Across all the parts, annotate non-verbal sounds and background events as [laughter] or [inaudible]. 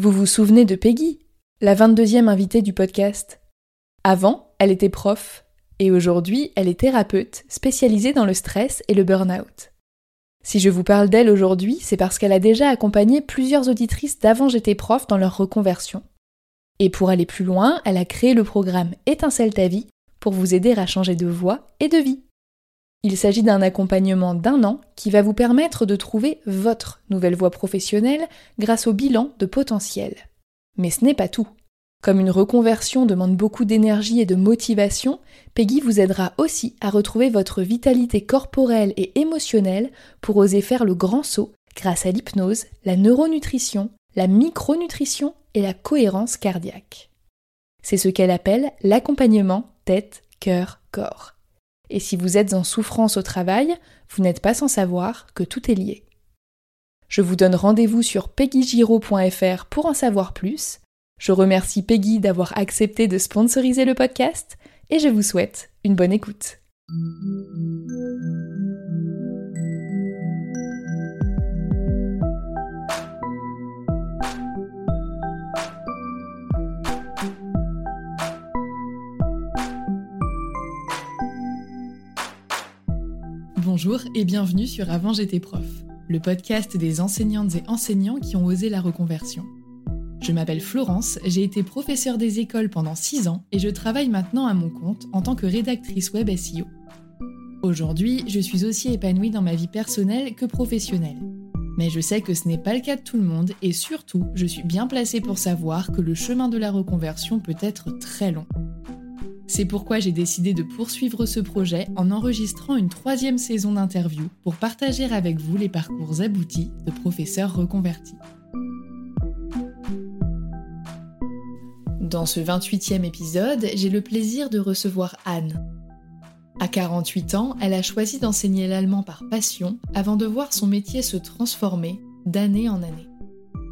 Vous vous souvenez de Peggy, la 22e invitée du podcast? Avant, elle était prof, et aujourd'hui, elle est thérapeute spécialisée dans le stress et le burn-out. Si je vous parle d'elle aujourd'hui, c'est parce qu'elle a déjà accompagné plusieurs auditrices d'avant j'étais prof dans leur reconversion. Et pour aller plus loin, elle a créé le programme Étincelle ta vie pour vous aider à changer de voie et de vie. Il s'agit d'un accompagnement d'un an qui va vous permettre de trouver votre nouvelle voie professionnelle grâce au bilan de potentiel. Mais ce n'est pas tout. Comme une reconversion demande beaucoup d'énergie et de motivation, Peggy vous aidera aussi à retrouver votre vitalité corporelle et émotionnelle pour oser faire le grand saut grâce à l'hypnose, la neuronutrition, la micronutrition et la cohérence cardiaque. C'est ce qu'elle appelle l'accompagnement tête, cœur, corps. Et si vous êtes en souffrance au travail, vous n'êtes pas sans savoir que tout est lié. Je vous donne rendez-vous sur peggygiro.fr pour en savoir plus je remercie Peggy d'avoir accepté de sponsoriser le podcast et je vous souhaite une bonne écoute. Bonjour et bienvenue sur Avant j'étais prof, le podcast des enseignantes et enseignants qui ont osé la reconversion. Je m'appelle Florence, j'ai été professeure des écoles pendant 6 ans et je travaille maintenant à mon compte en tant que rédactrice web SEO. Aujourd'hui, je suis aussi épanouie dans ma vie personnelle que professionnelle. Mais je sais que ce n'est pas le cas de tout le monde et surtout, je suis bien placée pour savoir que le chemin de la reconversion peut être très long. C'est pourquoi j'ai décidé de poursuivre ce projet en enregistrant une troisième saison d'interviews pour partager avec vous les parcours aboutis de professeurs reconvertis. Dans ce 28e épisode, j'ai le plaisir de recevoir Anne. À 48 ans, elle a choisi d'enseigner l'allemand par passion avant de voir son métier se transformer d'année en année.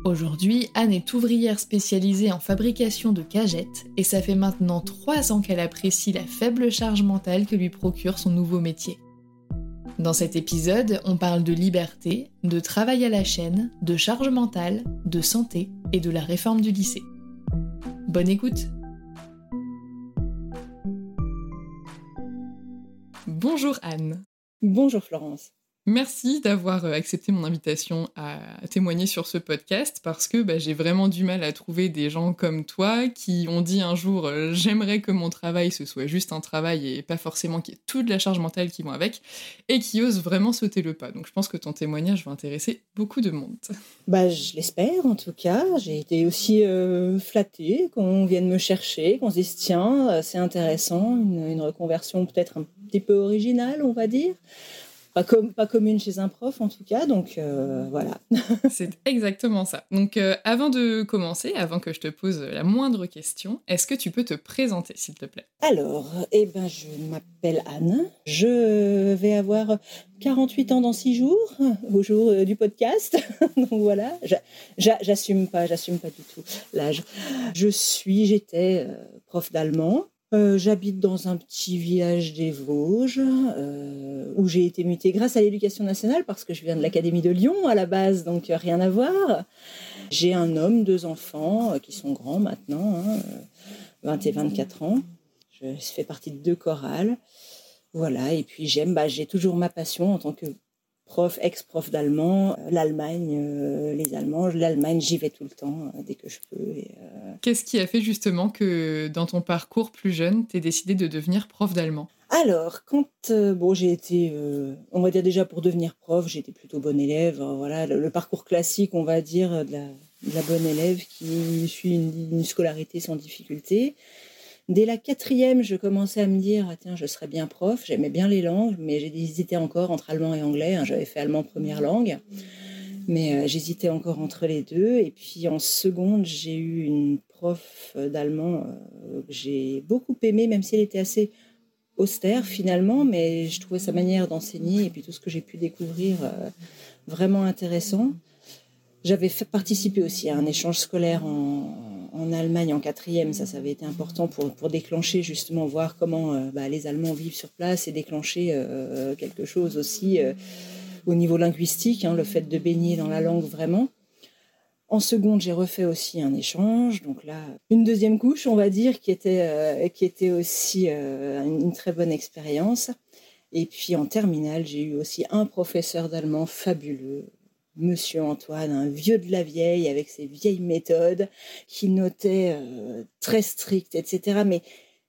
Aujourd'hui, Anne est ouvrière spécialisée en fabrication de cagettes et ça fait maintenant 3 ans qu'elle apprécie la faible charge mentale que lui procure son nouveau métier. Dans cet épisode, on parle de liberté, de travail à la chaîne, de charge mentale, de santé et de la réforme du lycée. Bonne écoute Bonjour Anne. Bonjour Florence. Merci d'avoir euh, accepté mon invitation à témoigner sur ce podcast parce que bah, j'ai vraiment du mal à trouver des gens comme toi qui ont dit un jour euh, j'aimerais que mon travail ce soit juste un travail et pas forcément qu'il y ait toute la charge mentale qui vont avec et qui osent vraiment sauter le pas. Donc je pense que ton témoignage va intéresser beaucoup de monde. Bah, je l'espère en tout cas. J'ai été aussi euh, flattée qu'on vienne me chercher, qu'on se dise tiens, c'est intéressant, une reconversion peut-être un petit peu originale, on va dire pas, comme, pas commune chez un prof en tout cas, donc euh, voilà. [laughs] C'est exactement ça. Donc euh, avant de commencer, avant que je te pose la moindre question, est-ce que tu peux te présenter s'il te plaît? Alors, eh ben, je m'appelle Anne, je vais avoir 48 ans dans 6 jours, au jour euh, du podcast, [laughs] donc voilà, j'assume pas, j'assume pas du tout l'âge. Je suis, j'étais prof d'allemand, euh, j'habite dans un petit village des Vosges euh, où j'ai été mutée grâce à l'éducation nationale parce que je viens de l'Académie de Lyon à la base, donc euh, rien à voir. J'ai un homme, deux enfants qui sont grands maintenant, 20 hein, et 24 ans. Je fais partie de deux chorales. Voilà, et puis j'aime, bah, j'ai toujours ma passion en tant que prof, ex-prof d'allemand, euh, l'Allemagne, euh, les Allemands, l'Allemagne, j'y vais tout le temps euh, dès que je peux. Qu'est-ce qui a fait justement que dans ton parcours plus jeune, tu décidé de devenir prof d'allemand? Alors, quand bon, j'ai été, on va dire déjà pour devenir prof, j'étais plutôt bonne élève. voilà, le, parcours classique, on va dire, de la, bonne élève qui suit une scolarité sans difficulté. Dès la quatrième, je commençais à me dire, ah, tiens, je serais bien prof. J'aimais bien les langues, mais j'hésitais encore entre allemand et anglais. Hein. J'avais fait allemand première langue, mais euh, j'hésitais encore entre les deux. Et puis en seconde, j'ai eu une prof d'allemand euh, que j'ai beaucoup aimée, même si elle était assez austère finalement, mais je trouvais sa manière d'enseigner et puis tout ce que j'ai pu découvrir euh, vraiment intéressant. J'avais participé aussi à un échange scolaire en, en Allemagne en quatrième, ça, avait été important pour, déclencher justement, voir comment euh, bah, les Allemands vivent sur place et déclencher euh, quelque chose aussi euh, au niveau linguistique, hein, le fait de baigner dans la langue vraiment. En seconde, j'ai refait aussi un échange, donc là, une deuxième couche, on va dire, qui était, euh, qui était aussi euh, une très bonne expérience. Et puis en terminale, j'ai eu aussi un professeur d'allemand fabuleux, Monsieur Antoine, un vieux de la vieille avec ses vieilles méthodes, qui notait euh, très strict, etc. Mais,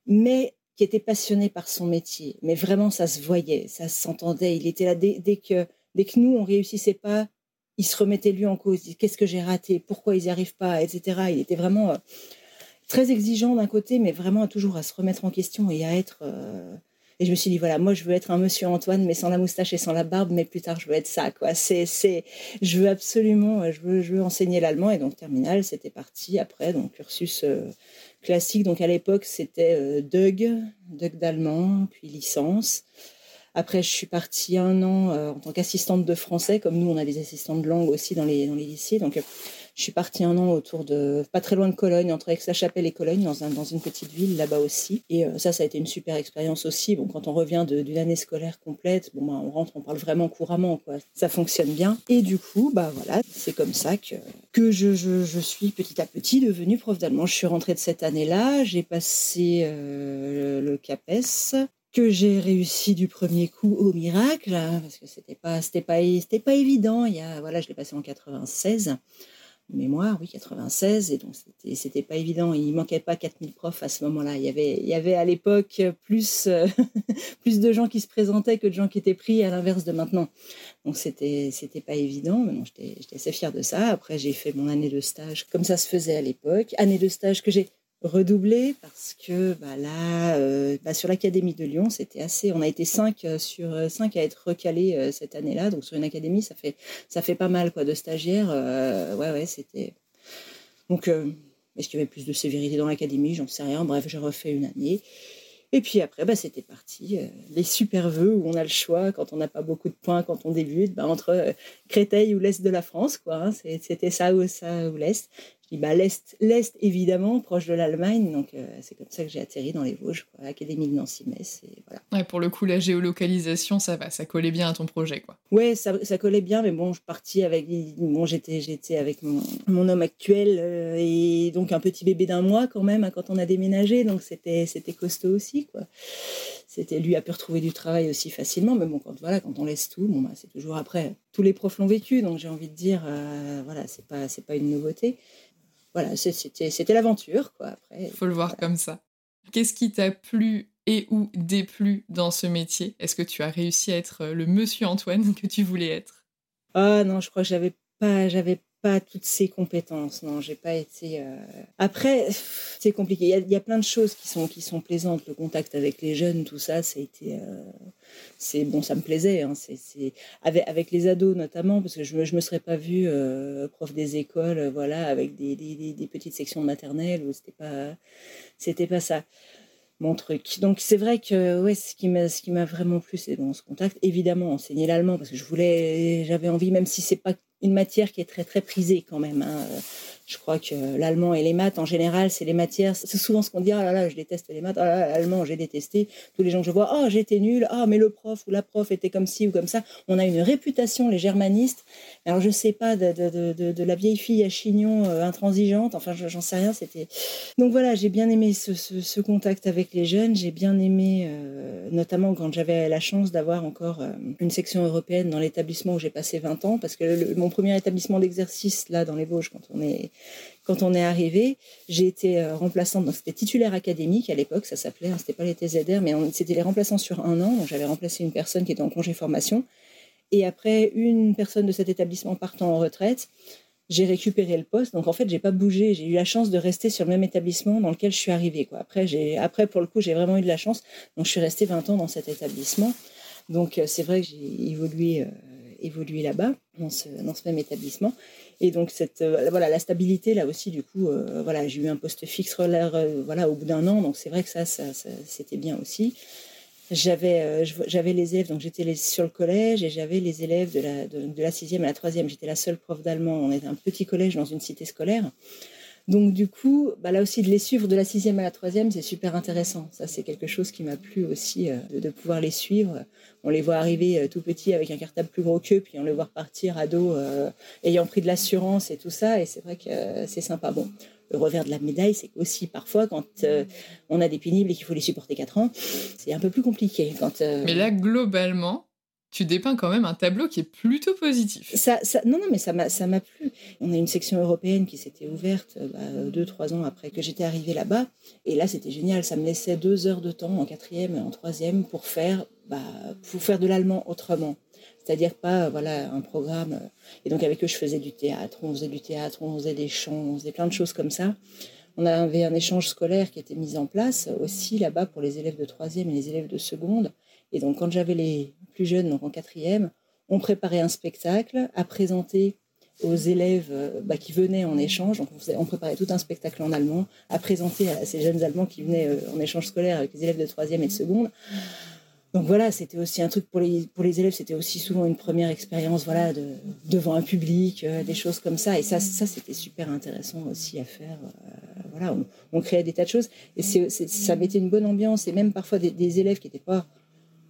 mais qui était passionné par son métier. Mais vraiment, ça se voyait, ça s'entendait. Il était là dès, dès, que, dès que nous, on réussissait pas, il se remettait lui en cause. Qu'est-ce que j'ai raté Pourquoi ils n'y arrivent pas Etc. Il était vraiment euh, très exigeant d'un côté, mais vraiment toujours à se remettre en question et à être. Euh, et je me suis dit voilà, moi je veux être un Monsieur Antoine, mais sans la moustache et sans la barbe, mais plus tard je veux être ça quoi. C'est c'est, je veux absolument, euh, je veux je veux enseigner l'allemand et donc terminal, c'était parti après donc cursus classique. Donc à l'époque c'était Doug, Doug d'allemand, puis licence. Après, je suis partie un an euh, en tant qu'assistante de français, comme nous, on a des assistants de langue aussi dans les, dans les lycées. Donc, je suis partie un an autour de, pas très loin de Cologne, entre Aix-la-Chapelle et Cologne, dans, un, dans une petite ville là-bas aussi. Et euh, ça, ça a été une super expérience aussi. Bon, quand on revient d'une année scolaire complète, bon, bah, on rentre, on parle vraiment couramment, quoi. Ça fonctionne bien. Et du coup, bah voilà, c'est comme ça que, que je, suis petit à petit devenue prof d'allemand. Je suis rentrée de cette année-là, j'ai passé euh, le CAPES, que j'ai réussi du premier coup au miracle, hein, parce que c'était pas, c'était pas, c'était pas évident. Il y a, voilà, je l'ai passé en 96, mémoire, oui, 96, et donc c'était, pas évident. Il manquait pas 4000 profs à ce moment-là. Il y avait, il y avait à l'époque plus, [laughs] plus de gens qui se présentaient que de gens qui étaient pris, à l'inverse de maintenant. Donc c'était, pas évident, mais j'étais, j'étais assez fière de ça. Après, j'ai fait mon année de stage, comme ça se faisait à l'époque. Année de stage que j'ai redoubler parce que bah, là, euh, bah, sur l'Académie de Lyon, c'était assez. On a été cinq euh, sur euh, cinq à être recalés cette année-là. Donc sur une académie, ça fait ça fait pas mal quoi de stagiaires. ouais ouais, c'était. Donc est-ce qu'il y avait plus de sévérité dans l'académie? J'en sais rien. Bref, j'ai refait une année. Et puis après, bah, c'était parti. les super vœux où on a le choix quand on n'a pas beaucoup de points quand on débute, bah, entre Créteil ou l'Est de la France. quoi. Hein. c'était ça ou ça ou l'Est bah, l'Est, l'Est, évidemment, proche de l'Allemagne. Donc, euh, c'est comme ça que j'ai atterri dans les Vosges, quoi, l'Académie de Nancy-Metz. Voilà. Ouais, pour le coup, la géolocalisation, ça va, ça collait bien à ton projet. Quoi. Ouais, ça, ça collait bien, mais bon, je partis avec. Bon, j'étais, j'étais avec mon, mon homme actuel euh, et donc un petit bébé d'un mois quand même hein, quand on a déménagé. Donc, c'était, c'était costaud aussi, quoi. C'était, lui a pu retrouver du travail aussi facilement, mais bon, quand, voilà, quand on laisse tout, bon, bah, c'est toujours après. Tous les profs l'ont vécu, donc j'ai envie de dire, euh, voilà, c'est pas, c'est pas une nouveauté voilà, c'était l'aventure, quoi. Après, faut le voir comme ça. Qu'est-ce qui t'a plu et ou déplu dans ce métier? Est-ce que tu as réussi à être le Monsieur Antoine que tu voulais être? Ah non, je crois que j'avais pas, j'avais toutes ces compétences. Non, j'ai pas été. Euh, après, c'est compliqué. Il y, a, plein de choses qui sont qui sont plaisantes. Le contact avec les jeunes, tout ça, ça a été. Euh, c'est bon, ça me plaisait. Hein. C'est avec, les ados notamment, parce que je me je me serais pas vue euh, prof des écoles, voilà, avec des, des, petites sections de maternelle où c'était pas c'était pas ça mon truc. Donc c'est vrai que ouais, ce qui m'a ce qui m'a vraiment plu c'est bon ce contact. Évidemment enseigner l'allemand parce que je voulais j'avais envie même si c'est pas une matière qui est très très prisée quand même. Hein. Je crois que l'allemand et les maths, en général, c'est les matières. C'est souvent ce qu'on dit, ah là là, je déteste les maths, ah là l'allemand, j'ai détesté. Tous les gens que je vois, oh, j'étais nul, ah mais le prof ou la prof était comme ci ou comme ça. On a une réputation, les germanistes. Alors je sais pas, de, la vieille fille à chignon euh, intransigeante, enfin j'en sais rien. C'était Donc voilà, j'ai bien aimé ce, contact avec les jeunes. J'ai bien aimé, euh, notamment quand j'avais la chance d'avoir encore euh, une section européenne dans l'établissement où j'ai passé 20 ans, parce que mon premier établissement d'exercice, là, dans les Vosges, quand on est quand on est arrivé, j'ai été euh, remplaçante, donc c'était titulaire académique à l'époque, ça s'appelait, hein, c'était pas les TZR, mais c'était les remplaçants sur un an, donc j'avais remplacé une personne qui était en congé formation. Et après, une personne de cet établissement partant en retraite, j'ai récupéré le poste. Donc en fait, j'ai pas bougé. J'ai eu la chance de rester sur le même établissement dans lequel je suis arrivée. Après, après, pour le coup, j'ai vraiment eu de la chance. Donc je suis restée 20 ans dans cet établissement. Donc euh, c'est vrai que j'ai évolué, euh, évolué là-bas, dans ce, même établissement. Et donc cette euh, voilà la stabilité là aussi du coup euh, voilà j'ai eu un poste fixe euh, voilà au bout d'un an donc c'est vrai que ça, c'était bien aussi. J'avais j'avais les élèves donc j'étais sur le collège et j'avais les élèves de la de, la sixième à la troisième j'étais la seule prof d'allemand on était un petit collège dans une cité scolaire Donc du coup, bah, là aussi de les suivre de la sixième à la troisième, c'est super intéressant. Ça, c'est quelque chose qui m'a plu aussi euh, de, pouvoir les suivre. On les voit arriver euh, tout petits avec un cartable plus gros qu'eux, puis on les voit partir ado euh, ayant pris de l'assurance et tout ça. Et c'est vrai que c'est sympa. Bon, le revers de la médaille, c'est aussi parfois quand on a des pénibles et qu'il faut les supporter quatre ans, c'est un peu plus compliqué. Quand, Mais là, globalement, tu dépeins quand même un tableau qui est plutôt positif. Non, non, mais ça m'a, ça m'a plu. On a une section européenne qui s'était ouverte euh, bah, deux, trois ans après que j'étais arrivée là-bas. Et là, c'était génial. Ça me laissait deux heures de temps en quatrième et en troisième pour faire, bah, pour faire de l'allemand autrement. C'est-à-dire pas, voilà, un programme. Euh, et donc, avec eux, je faisais du théâtre. On faisait du théâtre, on faisait des chants, on faisait plein de choses comme ça. On avait un échange scolaire qui était mis en place aussi là-bas pour les élèves de troisième et les élèves de seconde. Et donc, quand j'avais les plus jeunes, donc en quatrième, on préparait un spectacle à présenter aux élèves euh, bah, qui venaient en échange. Donc, on, préparait tout un spectacle en allemand à présenter à ces jeunes Allemands qui venaient euh, en échange scolaire avec les élèves de troisième et de seconde. Donc voilà, c'était aussi un truc pour les, pour les élèves, c'était aussi souvent une première expérience voilà, de, devant un public, euh, des choses comme ça. Et ça, ça c'était super intéressant aussi à faire. voilà, on, créait des tas de choses. Et ça mettait une bonne ambiance. Et même parfois des, des élèves qui n'étaient pas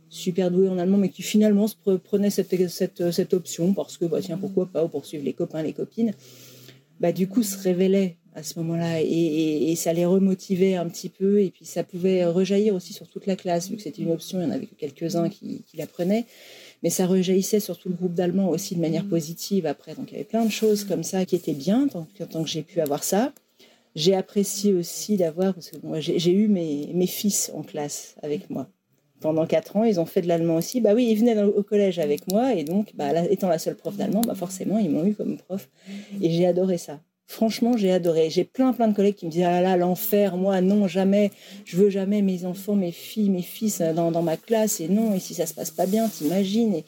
super doué en allemand, mais qui finalement prenait cette, option parce que, bah, tiens, pourquoi pas, ou poursuivre les copains, les copines, bah, du coup, se révélait à ce moment-là et, ça les remotivait un petit peu et puis ça pouvait rejaillir aussi sur toute la classe, vu que c'était une option, il y en avait que quelques-uns qui, qui l'apprenaient, mais ça rejaillissait sur tout le groupe d'Allemands aussi de manière positive après. Donc il y avait plein de choses comme ça qui étaient bien tant, tant que j'ai pu avoir ça. J'ai apprécié aussi d'avoir, parce que moi j'ai eu mes fils en classe avec moi pendant quatre ans, ils ont fait de l'allemand aussi. Bah oui, ils venaient au collège avec moi et donc, bah, étant la seule prof d'allemand, bah forcément, ils m'ont eu comme prof et j'ai adoré ça. Franchement, j'ai adoré. J'ai plein, plein de collègues qui me disent Ah là, l'enfer, moi, non, jamais. Je veux jamais mes enfants, mes filles, mes fils dans, dans ma classe. Et non, et si ça se passe pas bien, t'imagines. Et,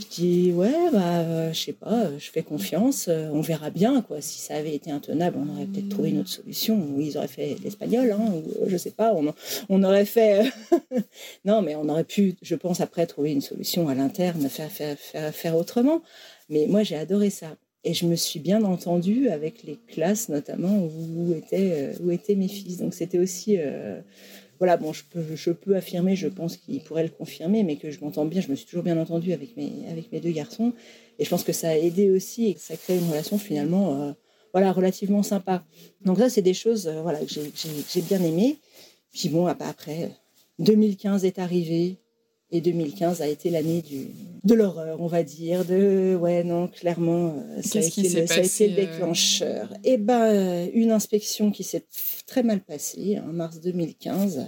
je dis ouais bah euh, je sais pas, je fais confiance, euh, on verra bien quoi. Si ça avait été intenable, on aurait peut-être trouvé une autre solution. Ou ils auraient fait l'espagnol, hein, ou euh, je sais pas. On, on aurait fait [laughs] non mais on aurait pu, je pense après trouver une solution à l'interne, faire, faire faire faire autrement. Mais moi j'ai adoré ça et je me suis bien entendue avec les classes notamment où étaient où étaient mes fils. Donc c'était aussi voilà, bon, je peux, affirmer, je pense qu'il pourrait le confirmer, mais que je m'entends bien, je me suis toujours bien entendue avec mes, avec mes deux garçons. Et je pense que ça a aidé aussi et que ça crée une relation finalement euh, voilà, relativement sympa. Donc ça, c'est des choses euh, voilà, que j'ai bien aimées. Puis bon, après, 2015 est arrivé, et 2015 a été l'année du de l'horreur, on va dire. De ouais non, clairement, euh, ça, a été, le, ça a été le déclencheur. Et eh ben une inspection qui s'est très mal passée en mars 2015.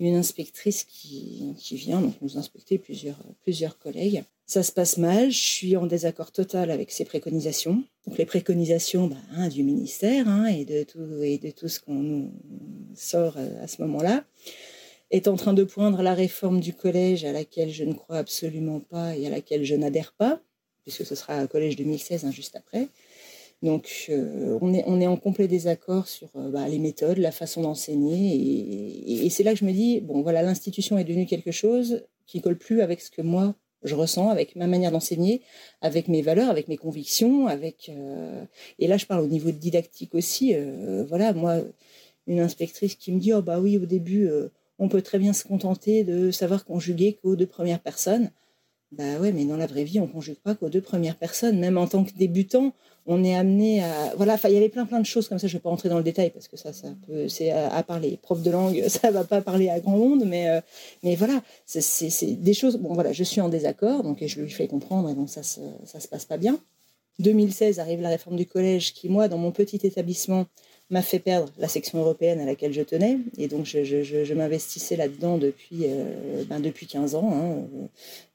Une inspectrice qui, qui vient donc nous inspecter plusieurs plusieurs collègues. Ça se passe mal, je suis en désaccord total avec ses préconisations. Donc les préconisations bah, hein, du ministère hein, et, de tout, et de tout ce qu'on nous sort à ce moment-là est en train de poindre la réforme du collège à laquelle je ne crois absolument pas et à laquelle je n'adhère pas, puisque ce sera un collège 2016, hein, juste après. Donc, euh, on, est, on est en complet désaccord sur euh, bah, les méthodes, la façon d'enseigner. Et, c'est là que je me dis, bon, voilà, l'institution est devenue quelque chose qui colle plus avec ce que moi, je ressens, avec ma manière d'enseigner, avec mes valeurs, avec mes convictions. avec euh, Et là, je parle au niveau didactique aussi. voilà, moi, une inspectrice qui me dit, oh bah oui, au début on peut très bien se contenter de savoir conjuguer qu'aux deux premières personnes. Bah ouais, mais dans la vraie vie, on conjugue pas qu'aux deux premières personnes. Même en tant que débutant, on est amené à. Voilà, il y avait plein plein de choses comme ça. Je vais pas rentrer dans le détail parce que ça, ça peut. C'est à, parler. Prof de langue, [laughs] ça va pas parler à grand monde, mais euh, mais voilà, c'est des choses. Bon voilà, je suis en désaccord, donc je lui fais comprendre, et donc ça se, ça se passe pas bien. 2016 arrive la réforme du collège qui, moi, dans mon petit établissement, m'a fait perdre la section européenne à laquelle je tenais. Et donc, je, m'investissais là-dedans depuis, euh, ben depuis 15 ans,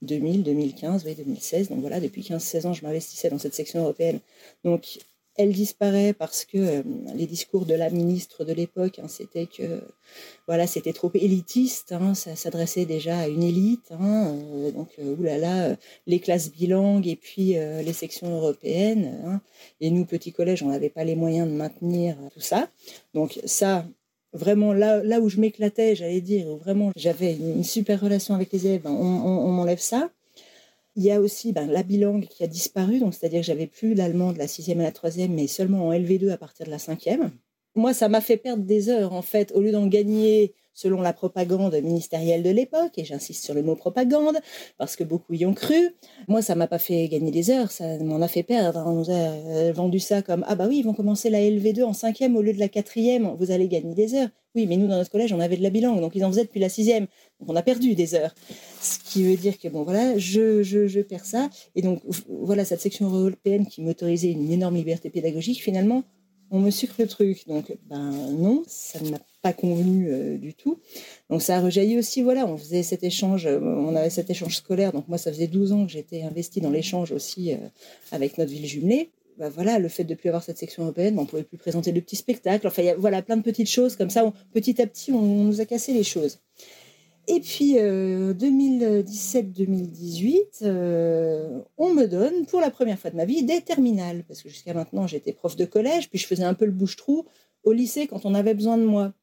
2000, 2015, oui, 2016. Donc voilà, depuis 15-16 ans, je m'investissais dans cette section européenne. Donc, elle disparaît parce que euh, les discours de la ministre de l'époque, hein, c'était que voilà, c'était trop élitiste, hein, ça s'adressait déjà à une élite, hein, euh, donc euh, oulala, les classes bilingues et puis les sections européennes. Hein. et nous, petits collèges, on n'avait pas les moyens de maintenir tout ça. Donc ça, vraiment là, là où je m'éclatais, j'allais dire, où vraiment j'avais une super relation avec les élèves, ben, on m'enlève ça. Il y a aussi ben, la bilangue qui a disparu, donc c'est-à-dire que j'avais plus l'allemand de la sixième à la troisième, mais seulement en LV2 à partir de la cinquième. Moi, ça m'a fait perdre des heures, en fait, au lieu d'en gagner selon la propagande ministérielle de l'époque, et j'insiste sur le mot propagande, parce que beaucoup y ont cru. Moi, ça m'a pas fait gagner des heures, ça m'en a fait perdre. On nous a euh, vendu ça comme Ah bah oui, ils vont commencer la LV2 en cinquième au lieu de la quatrième, vous allez gagner des heures. Oui, mais nous, dans notre collège, on avait de la bilangue, donc ils en faisaient depuis la sixième. On a perdu des heures. Ce qui veut dire que, bon, voilà, je, je, perds ça. Et donc, voilà, cette section européenne qui m'autorisait une énorme liberté pédagogique, finalement, on me sucre le truc. Donc, ben non, ça ne m'a pas convenu euh, du tout. Donc, ça a rejailli aussi, voilà, on faisait cet échange, euh, on avait cet échange scolaire. Donc, moi, ça faisait 12 ans que j'étais investie dans l'échange aussi euh, avec notre ville jumelée. Ben, voilà, le fait de ne plus avoir cette section européenne, on ne pouvait plus présenter de petits spectacles. Enfin, y a voilà, plein de petites choses comme ça. petit à petit, on nous a cassé les choses. Et puis, 2017-2018, euh, euh, on me donne pour la première fois de ma vie des terminales. Parce que jusqu'à maintenant, j'étais prof de collège, puis je faisais un peu le bouche-trou au lycée quand on avait besoin de moi.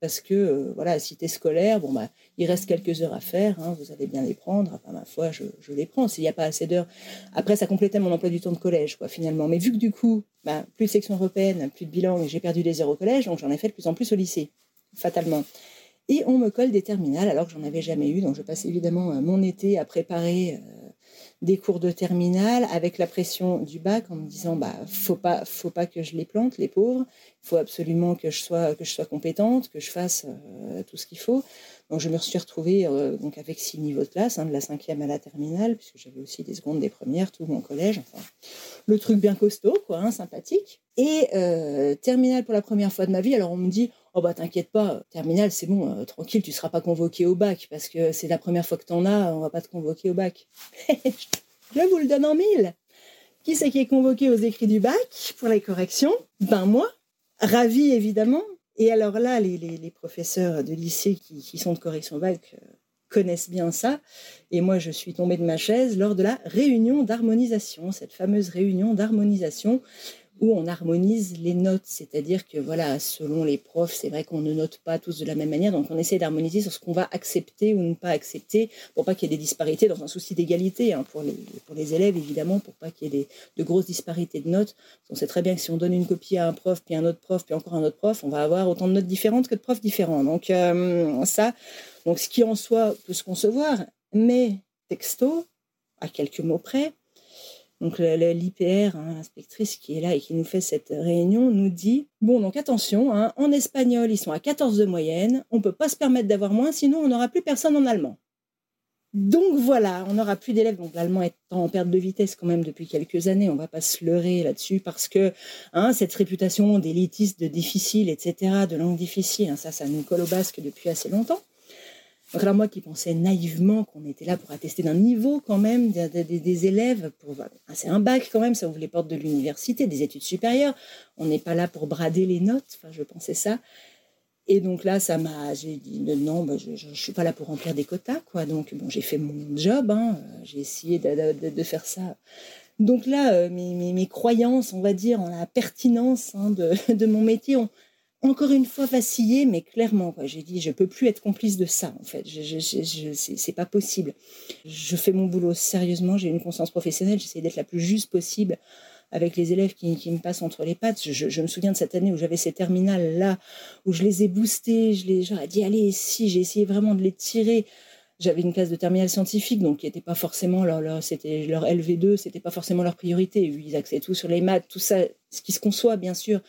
Parce que, euh, voilà, cité scolaire, bon, bah, il reste quelques heures à faire, hein, vous allez bien les prendre. Enfin, ma foi, je, les prends. S'il n'y a pas assez d'heures. Après, ça complétait mon emploi du temps de collège, quoi, finalement. Mais vu que du coup, bah, plus de section européenne, plus de bilan, j'ai perdu des heures au collège, donc j'en ai fait de plus en plus au lycée, fatalement. Et on me colle des terminales alors que j'en avais jamais eu. Donc je passe évidemment euh, mon été à préparer euh, des cours de terminale avec la pression du bac en me disant bah faut pas faut pas que je les plante les pauvres. Il faut absolument que je sois que je sois compétente, que je fasse euh, tout ce qu'il faut. Donc je me suis retrouvée donc avec six niveaux de classe, hein, de la cinquième à la terminale, puisque j'avais aussi des secondes, des premières, tout mon collège. Enfin, le truc bien costaud, quoi, hein, sympathique. Et terminale pour la première fois de ma vie. Alors on me dit Oh bah t'inquiète pas, terminal, c'est bon, euh, tranquille, tu seras pas convoqué au bac parce que c'est la première fois que t'en as, on va pas te convoquer au bac. [laughs] je vous le donne en mille. Qui c'est qui est convoqué aux écrits du bac pour les corrections? Ben moi, ravi évidemment. Et alors là, les, professeurs de lycée qui, sont de correction bac euh, connaissent bien ça. Et moi, je suis tombée de ma chaise lors de la réunion d'harmonisation, cette fameuse réunion d'harmonisation où on harmonise les notes, c'est-à-dire que voilà, selon les profs, c'est vrai qu'on ne note pas tous de la même manière, donc on essaie d'harmoniser sur ce qu'on va accepter ou ne pas accepter, pour pas qu'il y ait des disparités dans un souci d'égalité hein, pour, les, élèves évidemment, pour pas qu'il y ait des, de grosses disparités de notes. On sait très bien que si on donne une copie à un prof, puis un autre prof, puis encore un autre prof, on va avoir autant de notes différentes que de profs différents. Donc euh, ça, donc ce qui en soi peut se concevoir, mais texto, à quelques mots près, donc l'IPR, hein, inspectrice qui est là et qui nous fait cette réunion, nous dit bon donc attention, hein, en espagnol ils sont à 14 de moyenne, on peut pas se permettre d'avoir moins, sinon on n'aura plus personne en allemand. Donc voilà, on n'aura plus d'élèves. Donc l'allemand est en perte de vitesse quand même depuis quelques années. On va pas se leurrer là-dessus parce que hein, cette réputation d'élitiste, de difficile, etc., de langue difficile, ça, ça nous colle au basque depuis assez longtemps. Donc moi qui pensais naïvement qu'on était là pour attester d'un niveau quand même des, élèves, pour c'est un bac quand même, ça ouvre les portes de l'université, des études supérieures. On n'est pas là pour brader les notes. Enfin, je pensais ça. Et donc là, ça m'a, j'ai dit non, bah, je, ne suis pas là pour remplir des quotas, quoi. Donc bon, j'ai fait mon job, hein. j'ai essayé de, faire ça. Donc là, euh, mes, mes, croyances, on va dire, en la pertinence hein, de, [laughs] de, mon métier ont, encore une fois vacillé, mais clairement, j'ai dit, je peux plus être complice de ça, en fait. Je, je, c'est pas possible. Je fais mon boulot sérieusement, j'ai une conscience professionnelle, j'essaie d'être la plus juste possible avec les élèves qui, me passent entre les pattes. Je, me souviens de cette année où j'avais ces terminales-là, où je les ai boostés, je les ai dit, allez, si, j'ai essayé vraiment de les tirer. J'avais une classe de terminale scientifique, donc qui n'était pas forcément leur, c'était leur LV2, c'était pas forcément leur priorité. Ils axaient tout sur les maths, tout ça, ce qui se conçoit, bien sûr.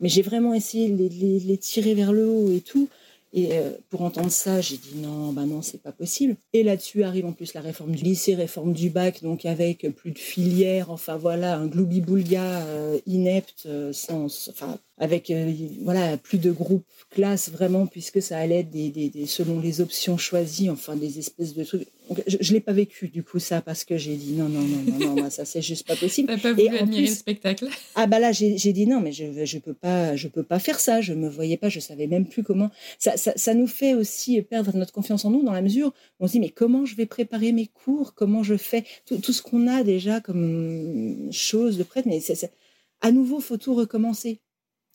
Mais j'ai vraiment essayé de les, tirer vers le haut et tout. Et euh, pour entendre ça, j'ai dit non, bah non, c'est pas possible. Et là-dessus arrive en plus la réforme du lycée, réforme du bac, donc avec plus de filières, enfin voilà, un gloubi-boulga euh, inepte, euh, sans, enfin avec euh, voilà plus de groupes classes vraiment puisque ça allait des, des, selon les options choisies enfin des espèces de trucs. Je, ne l'ai pas vécu du coup ça parce que j'ai dit non non non non non ça c'est juste pas possible. Pas voulu et admirer le spectacle. Ah bah là j'ai dit non mais je je peux pas je peux pas faire ça je me voyais pas je savais même plus comment. Ça, ça, ça nous fait aussi perdre notre confiance en nous dans la mesure où on se dit mais comment je vais préparer mes cours comment je fais tout, tout ce qu'on a déjà comme chose de près mais à nouveau faut tout recommencer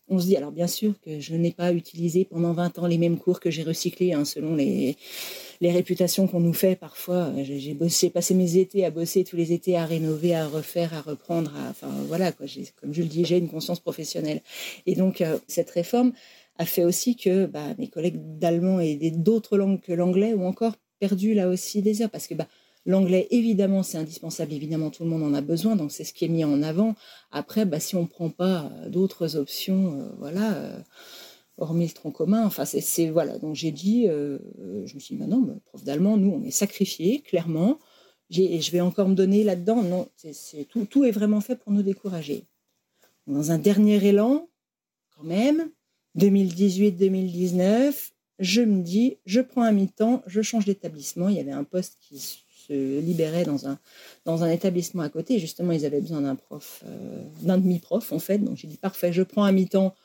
on se dit, alors bien sûr que je n'ai pas utilisé pendant 20 ans les mêmes cours que j'ai recyclés, hein, selon les, les réputations qu'on nous fait parfois. J'ai bossé, passé mes étés à bosser tous les étés, à rénover, à refaire, à reprendre. enfin voilà, quoi, comme je le dis, j'ai une conscience professionnelle. Et donc, euh, cette réforme a fait aussi que bah, mes collègues d'allemand et d'autres langues que l'anglais ont encore perdu là aussi des heures. Parce que bah, L'anglais, évidemment, c'est indispensable. Évidemment, tout le monde en a besoin. Donc, c'est ce qui est mis en avant. Après, bah, si on ne prend pas euh, d'autres options, euh, voilà, euh, hormis le tronc commun, enfin, c'est. Voilà. Donc, j'ai dit, je me suis dit, bah non, prof d'allemand, nous, on est sacrifiés, clairement. Et je vais encore me donner là-dedans. Non, c'est tout, tout est vraiment fait pour nous décourager. Dans un dernier élan, quand même, 2018-2019, je me dis, je prends un mi-temps, je change d'établissement. Il y avait un poste qui se libéraient dans un, dans un établissement à côté. Justement, ils avaient besoin d'un prof, euh, d'un demi-prof en fait. Donc j'ai dit parfait, je prends un mi-temps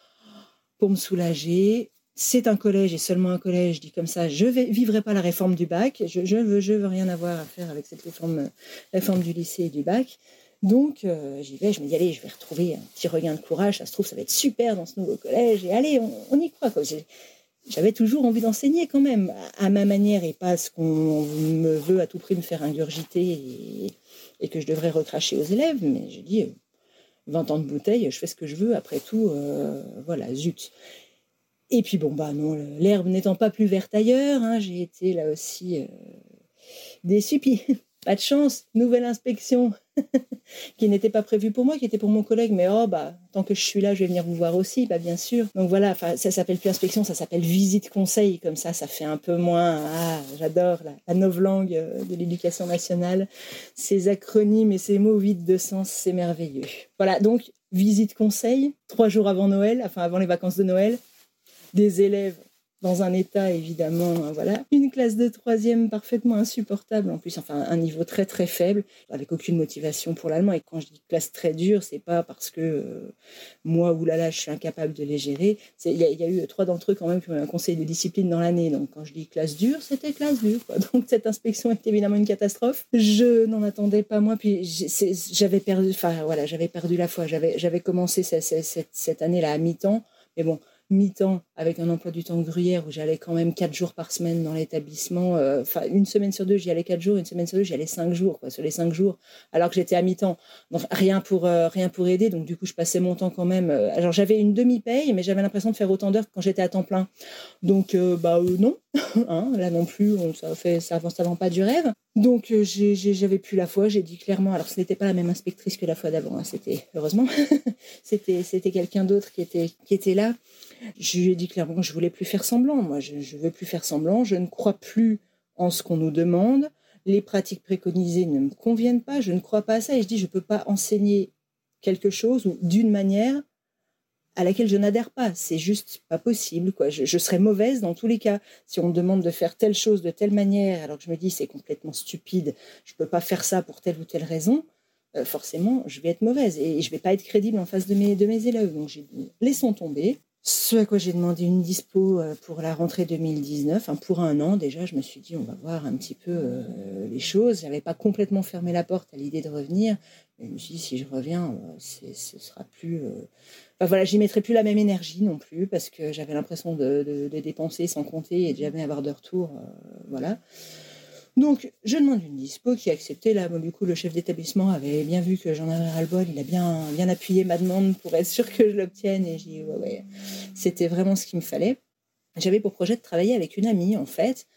pour me soulager. C'est un collège et seulement un collège. Je dis comme ça, je ne vivrai pas la réforme du bac. Je, je veux, je veux rien avoir à faire avec cette réforme, réforme du lycée et du bac. Donc euh, j'y vais, je me dis allez, je vais retrouver un petit regain de courage. Ça se trouve, ça va être super dans ce nouveau collège. Et allez, on, on y croit. Quoi j'avais toujours envie d'enseigner quand même, à ma manière et pas ce qu'on me veut à tout prix me faire ingurgiter et, que je devrais recracher aux élèves. Mais j'ai dit, 20 ans de bouteille, je fais ce que je veux, après tout, euh, voilà, zut. Et puis bon, bah non, l'herbe n'étant pas plus verte ailleurs, hein, j'ai été là aussi euh, pas de chance, nouvelle inspection [laughs] qui n'était pas prévue pour moi, qui était pour mon collègue, mais oh bah tant que je suis là, je vais venir vous voir aussi, bah bien sûr. Donc voilà, ça s'appelle plus inspection, ça s'appelle visite conseil, comme ça, ça fait un peu moins. Ah, j'adore la, la novlangue euh, de l'éducation nationale, ces acronymes et ces mots vides de sens, c'est merveilleux. Voilà, donc visite conseil, trois jours avant Noël, enfin avant les vacances de Noël, des élèves dans un état évidemment, hein, voilà. Une classe de troisième parfaitement insupportable, en plus, enfin un niveau très très faible, avec aucune motivation pour l'allemand. Et quand je dis classe très dure, c'est pas parce que euh, moi ou là je suis incapable de les gérer. Il y, a eu trois d'entre eux quand même qui ont eu un conseil de discipline dans l'année. Donc quand je dis classe dure, c'était classe dure. Quoi. Donc cette inspection est évidemment une catastrophe. Je n'en attendais pas moi. Puis j'avais perdu, enfin voilà, j'avais perdu la foi. J'avais commencé cette, cette, cette année-là à mi-temps, mais bon mi-temps avec un emploi du temps gruyère où j'allais quand même quatre jours par semaine dans l'établissement. Euh, enfin, une semaine sur deux, j'y allais quatre jours, une semaine sur deux, j'y allais cinq jours, quoi, sur les cinq jours, alors que j'étais à mi-temps. Donc, rien pour, euh, rien pour aider. Donc, du coup, je passais mon temps quand même. Euh, alors, j'avais une demi-paye, mais j'avais l'impression de faire autant d'heures que quand j'étais à temps plein. Donc, bah, non. [laughs] hein, là non plus, on, ça fait, avance, ça pas du rêve. Donc, j'avais plus la foi. J'ai dit clairement, alors ce n'était pas la même inspectrice que la fois d'avant, hein, c'était, heureusement, [laughs] c'était, quelqu'un d'autre qui était, qui était là. Je lui ai dit clairement que je voulais plus faire semblant. Moi, je ne veux plus faire semblant. Je ne crois plus en ce qu'on nous demande. Les pratiques préconisées ne me conviennent pas. Je ne crois pas à ça. Et je dis, je ne peux pas enseigner quelque chose ou d'une manière à laquelle je n'adhère pas. C'est juste pas possible. Je, je, serais mauvaise dans tous les cas. Si on me demande de faire telle chose de telle manière, alors que je me dis c'est complètement stupide, je ne peux pas faire ça pour telle ou telle raison, euh, forcément, je vais être mauvaise et je ne vais pas être crédible en face de mes, élèves. Donc j'ai dit, laissons tomber. Ce à quoi j'ai demandé une dispo euh, pour la rentrée 2019, pour un an déjà, je me suis dit on va voir un petit peu euh, les choses. J'avais pas complètement fermé la porte à l'idée de revenir, je me suis dit si je reviens, euh, ce sera plus. Enfin, voilà, j'y mettrai plus la même énergie non plus parce que j'avais l'impression de, de, dépenser sans compter et de jamais avoir de retour. voilà. Donc, je demande une dispo qui a accepté. Là, du coup, le chef d'établissement avait bien vu que j'en avais ras-le-bol. Il a bien, bien appuyé ma demande pour être sûr que je l'obtienne. Et j'ai dit, ouais, ouais, c'était vraiment ce qu'il me fallait. J'avais pour projet de travailler avec une amie, en fait,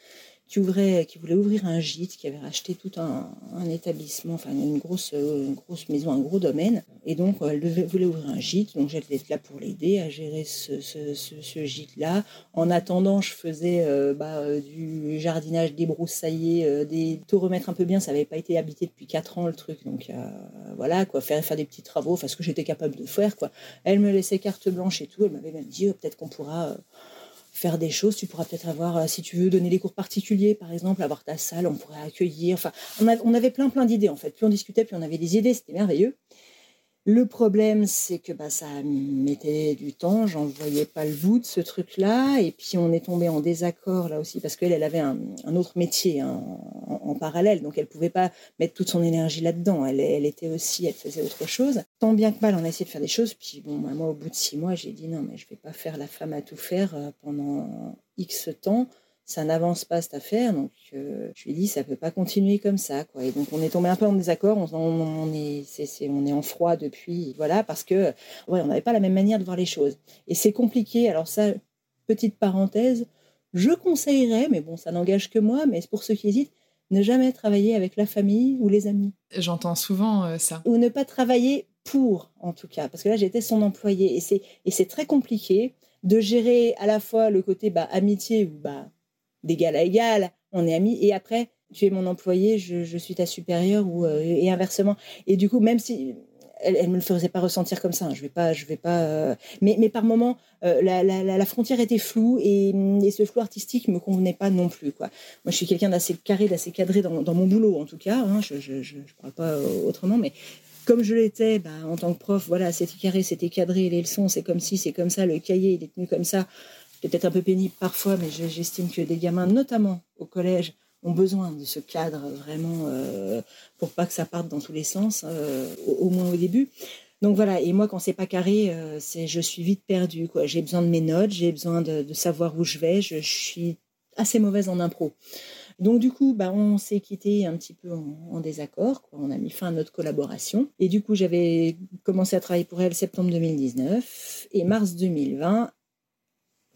qui, ouvrait, qui voulait ouvrir un gîte, qui avait racheté tout un, établissement, enfin une grosse, une grosse maison, un gros domaine. Et donc, elle devait, voulait ouvrir un gîte. Donc, j'allais être là pour l'aider à gérer ce, gîte-là. En attendant, je faisais euh, bah, euh, du jardinage, débroussailler, euh, des... tout remettre un peu bien. Ça n'avait pas été habité depuis 4 ans, le truc. Donc, voilà, quoi, faire, faire des petits travaux, enfin, ce que j'étais capable de faire, quoi. Elle me laissait carte blanche et tout. Elle m'avait même dit, peut-être qu'on pourra faire des choses. Tu pourras peut-être avoir, euh, si tu veux donner des cours particuliers, par exemple, avoir ta salle, on pourrait accueillir. Enfin, on, avait plein, plein d'idées en fait. Plus on discutait, plus on avait des idées. C'était merveilleux. Le problème, c'est que bah, ça mettait du temps, j'en voyais pas le bout de ce truc-là, et puis on est tombé en désaccord là aussi, parce qu'elle, elle avait un, autre métier hein, en, parallèle, donc elle pouvait pas mettre toute son énergie là-dedans, elle, elle, était aussi, elle faisait autre chose. Tant bien que mal, on a essayé de faire des choses, puis bon, bah, moi, au bout de six mois, j'ai dit non, mais je vais pas faire la femme à tout faire euh, pendant X temps, ça n'avance pas cette affaire. Donc, euh, je lui ai dit, ça peut pas continuer comme ça, quoi. Et donc, on est tombé un peu en désaccord. On, on, est, on est en froid depuis, voilà, parce que, ouais, on n'avait pas la même manière de voir les choses. Et c'est compliqué. Alors ça, petite parenthèse, je conseillerais, mais bon, ça n'engage que moi, mais pour ceux qui hésitent, ne jamais travailler avec la famille ou les amis. J'entends souvent euh, ça. Ou ne pas travailler pour, en tout cas, parce que là, j'étais son employé, et c'est, et c'est très compliqué de gérer à la fois le côté bah, amitié ou bah, d'égal à égal, on est amis, et après, tu es mon employé, je, suis ta supérieure, ou, euh, et inversement. Et du coup, même si elle, ne me le faisait pas ressentir comme ça. Hein, je vais pas, je vais pas. Euh, mais, mais par moments, euh, la, la, frontière était floue et, et, ce flou artistique me convenait pas non plus. Quoi. Moi, je suis quelqu'un d'assez carré, d'assez cadré dans, dans, mon boulot, en tout cas. Hein, je, je, parle pas autrement, mais comme je l'étais, bah, en tant que prof, voilà, c'était carré, c'était cadré, les leçons, c'est comme si, c'est comme ça, le cahier, il est tenu comme ça peut-être un peu pénible parfois, mais j'estime que des gamins, notamment au collège, ont besoin de ce cadre vraiment euh, pour pas que ça parte dans tous les sens, euh, au, moins au début. Donc voilà, et moi quand c'est pas carré, euh, c'est je suis vite perdue. J'ai besoin de mes notes, j'ai besoin de, savoir où je vais. Je, suis assez mauvaise en impro. Donc du coup, bah, on s'est quitté un petit peu en, désaccord. On a mis fin à notre collaboration. Et du coup, j'avais commencé à travailler pour elle septembre 2019 et mars 2020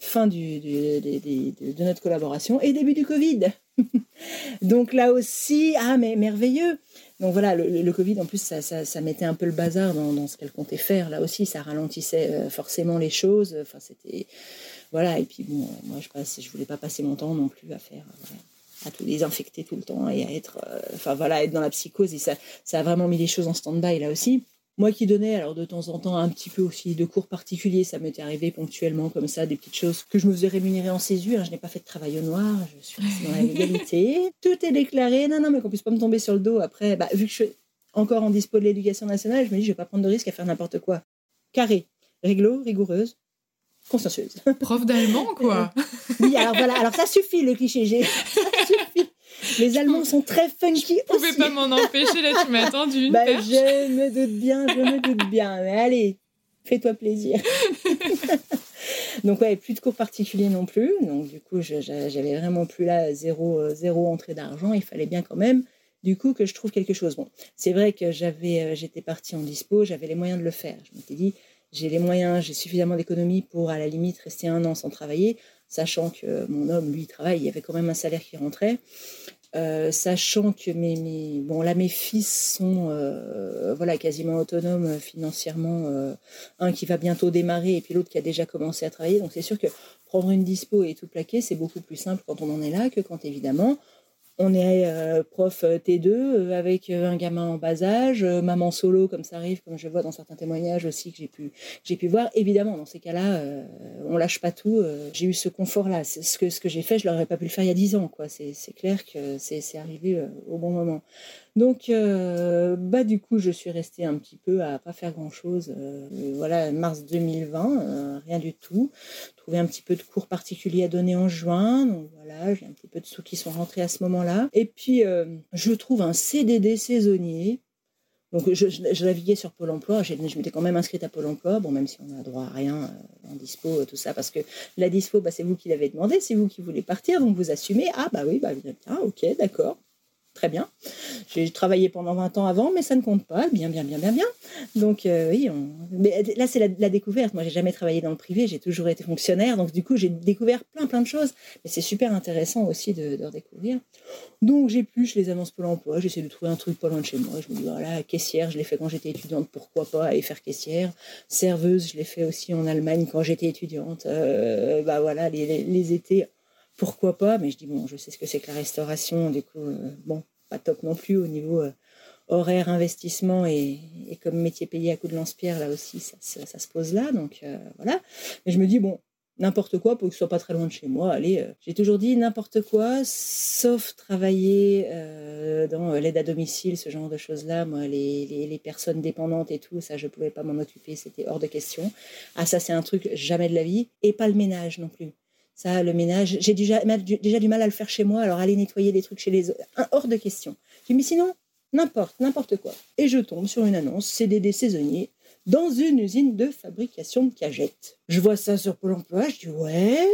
fin de, notre collaboration et début du Covid. [laughs] Donc là aussi, ah mais merveilleux. Donc voilà, le, Covid, en plus, ça, mettait un peu le bazar dans, ce qu'elle comptait faire. Là aussi, ça ralentissait euh, forcément les choses. Enfin, c'était... Voilà, et puis bon, moi, je passe, voulais pas passer mon temps non plus à faire... à tout désinfecter tout le temps et à être... Euh, enfin voilà, être dans la psychose. Et ça a vraiment mis les choses en stand-by là aussi. Moi qui donnais alors de temps en temps un petit peu aussi de cours particuliers, ça m'était arrivé ponctuellement comme ça, des petites choses que je me faisais rémunérer en césure. Hein. Je n'ai pas fait de travail au noir, je suis restée dans la [laughs] légalité. Tout est déclaré. Non, non, mais qu'on puisse pas me tomber sur le dos après. Bah, vu que je suis encore en dispo de l'éducation nationale, je me dis je vais pas prendre de risque à faire n'importe quoi. Carré, réglo, rigoureuse, consciencieuse. Prof d'allemand, quoi. [laughs] oui, alors voilà, alors ça suffit le cliché. Suffit. [laughs] Les Allemands sont très funky. Je pouvais pas m'en empêcher, là, tu m'as attendu une bah, Je me doute bien, je me doute bien. Mais allez, fais-toi plaisir. [laughs] donc, ouais, plus de cours particuliers non plus. Donc, du coup, j'avais vraiment plus là zéro, euh, zéro entrée d'argent. Il fallait bien quand même, du coup, que je trouve quelque chose. Bon, c'est vrai que j'avais, euh, j'étais partie en dispo, j'avais les moyens de le faire. Je m'étais dit, j'ai les moyens, j'ai suffisamment d'économies pour, à la limite, rester un an sans travailler sachant que mon homme, lui, travaille, il y avait quand même un salaire qui rentrait. Euh, sachant que mes, mes, bon, là, mes fils sont euh, voilà, quasiment autonomes financièrement. Euh, un qui va bientôt démarrer et puis l'autre qui a déjà commencé à travailler. Donc c'est sûr que prendre une dispo et tout plaquer, c'est beaucoup plus simple quand on en est là que quand évidemment on est euh, prof euh, T2 euh, avec un gamin en bas âge, maman solo comme ça arrive, comme je vois dans certains témoignages aussi que j'ai pu, j'ai pu voir. Évidemment, dans ces cas-là, on lâche pas tout. j'ai eu ce confort-là. Ce que, ce que j'ai fait, je n'aurais pas pu le faire il y a dix ans. Quoi. C'est, clair que c'est arrivé au bon moment. Donc, bah, du coup, je suis restée un petit peu à pas faire grand-chose. voilà, mars 2020, rien du tout trouvé un petit peu de cours particuliers à donner en juin. Donc voilà, j'ai un petit peu de sous qui sont rentrés à ce moment-là. Et puis, euh, je trouve un CDD saisonnier. Donc, je, naviguais sur Pôle emploi. Je m'étais quand même inscrite à Pôle emploi. Bon, même si on n'a droit à rien euh, en dispo, tout ça, parce que la dispo, bah, c'est vous qui l'avez demandé, c'est vous qui voulez partir, donc vous assumez. Ah, bah oui, bah bien, ok, d'accord très bien. J'ai travaillé pendant 20 ans avant, mais ça ne compte pas. Bien, bien, bien, bien, bien. Donc, euh, oui, mais là, c'est la, découverte. Moi, j'ai jamais travaillé dans le privé, j'ai toujours été fonctionnaire. Donc, du coup, j'ai découvert plein, plein de choses. Mais c'est super intéressant aussi de, redécouvrir. Donc, plus les annonces Pôle emploi. J'essaie de trouver un truc pas loin de chez moi. Je me dis, voilà, caissière, je l'ai fait quand j'étais étudiante, pourquoi pas aller faire caissière? Serveuse, je l'ai fait aussi en Allemagne quand j'étais étudiante. Euh, bah voilà, les, les étés pourquoi pas, mais je dis, bon, je sais ce que c'est que la restauration, du coup, euh, bon, pas top non plus au niveau euh, horaire, investissement et, comme métier payé à coup de lance-pierre, là aussi, ça, se pose là, donc euh, voilà. Mais je me dis, bon, n'importe quoi pour que ce soit pas très loin de chez moi. Allez, j'ai toujours dit n'importe quoi, sauf travailler dans l'aide à domicile, ce genre de choses-là. Moi, les, les, personnes dépendantes et tout, ça, je pouvais pas m'en occuper, c'était hors de question. Ah, ça, c'est un truc jamais de la vie. Et pas le ménage non plus. Ça, le ménage, j'ai déjà, déjà du mal à le faire chez moi, alors aller nettoyer des trucs chez les autres, hors de question. Je dis, mais sinon, n'importe, n'importe quoi. Et je tombe sur une annonce CDD saisonnier dans une usine de fabrication de cagettes. Je vois ça sur Pôle emploi, je dis ouais,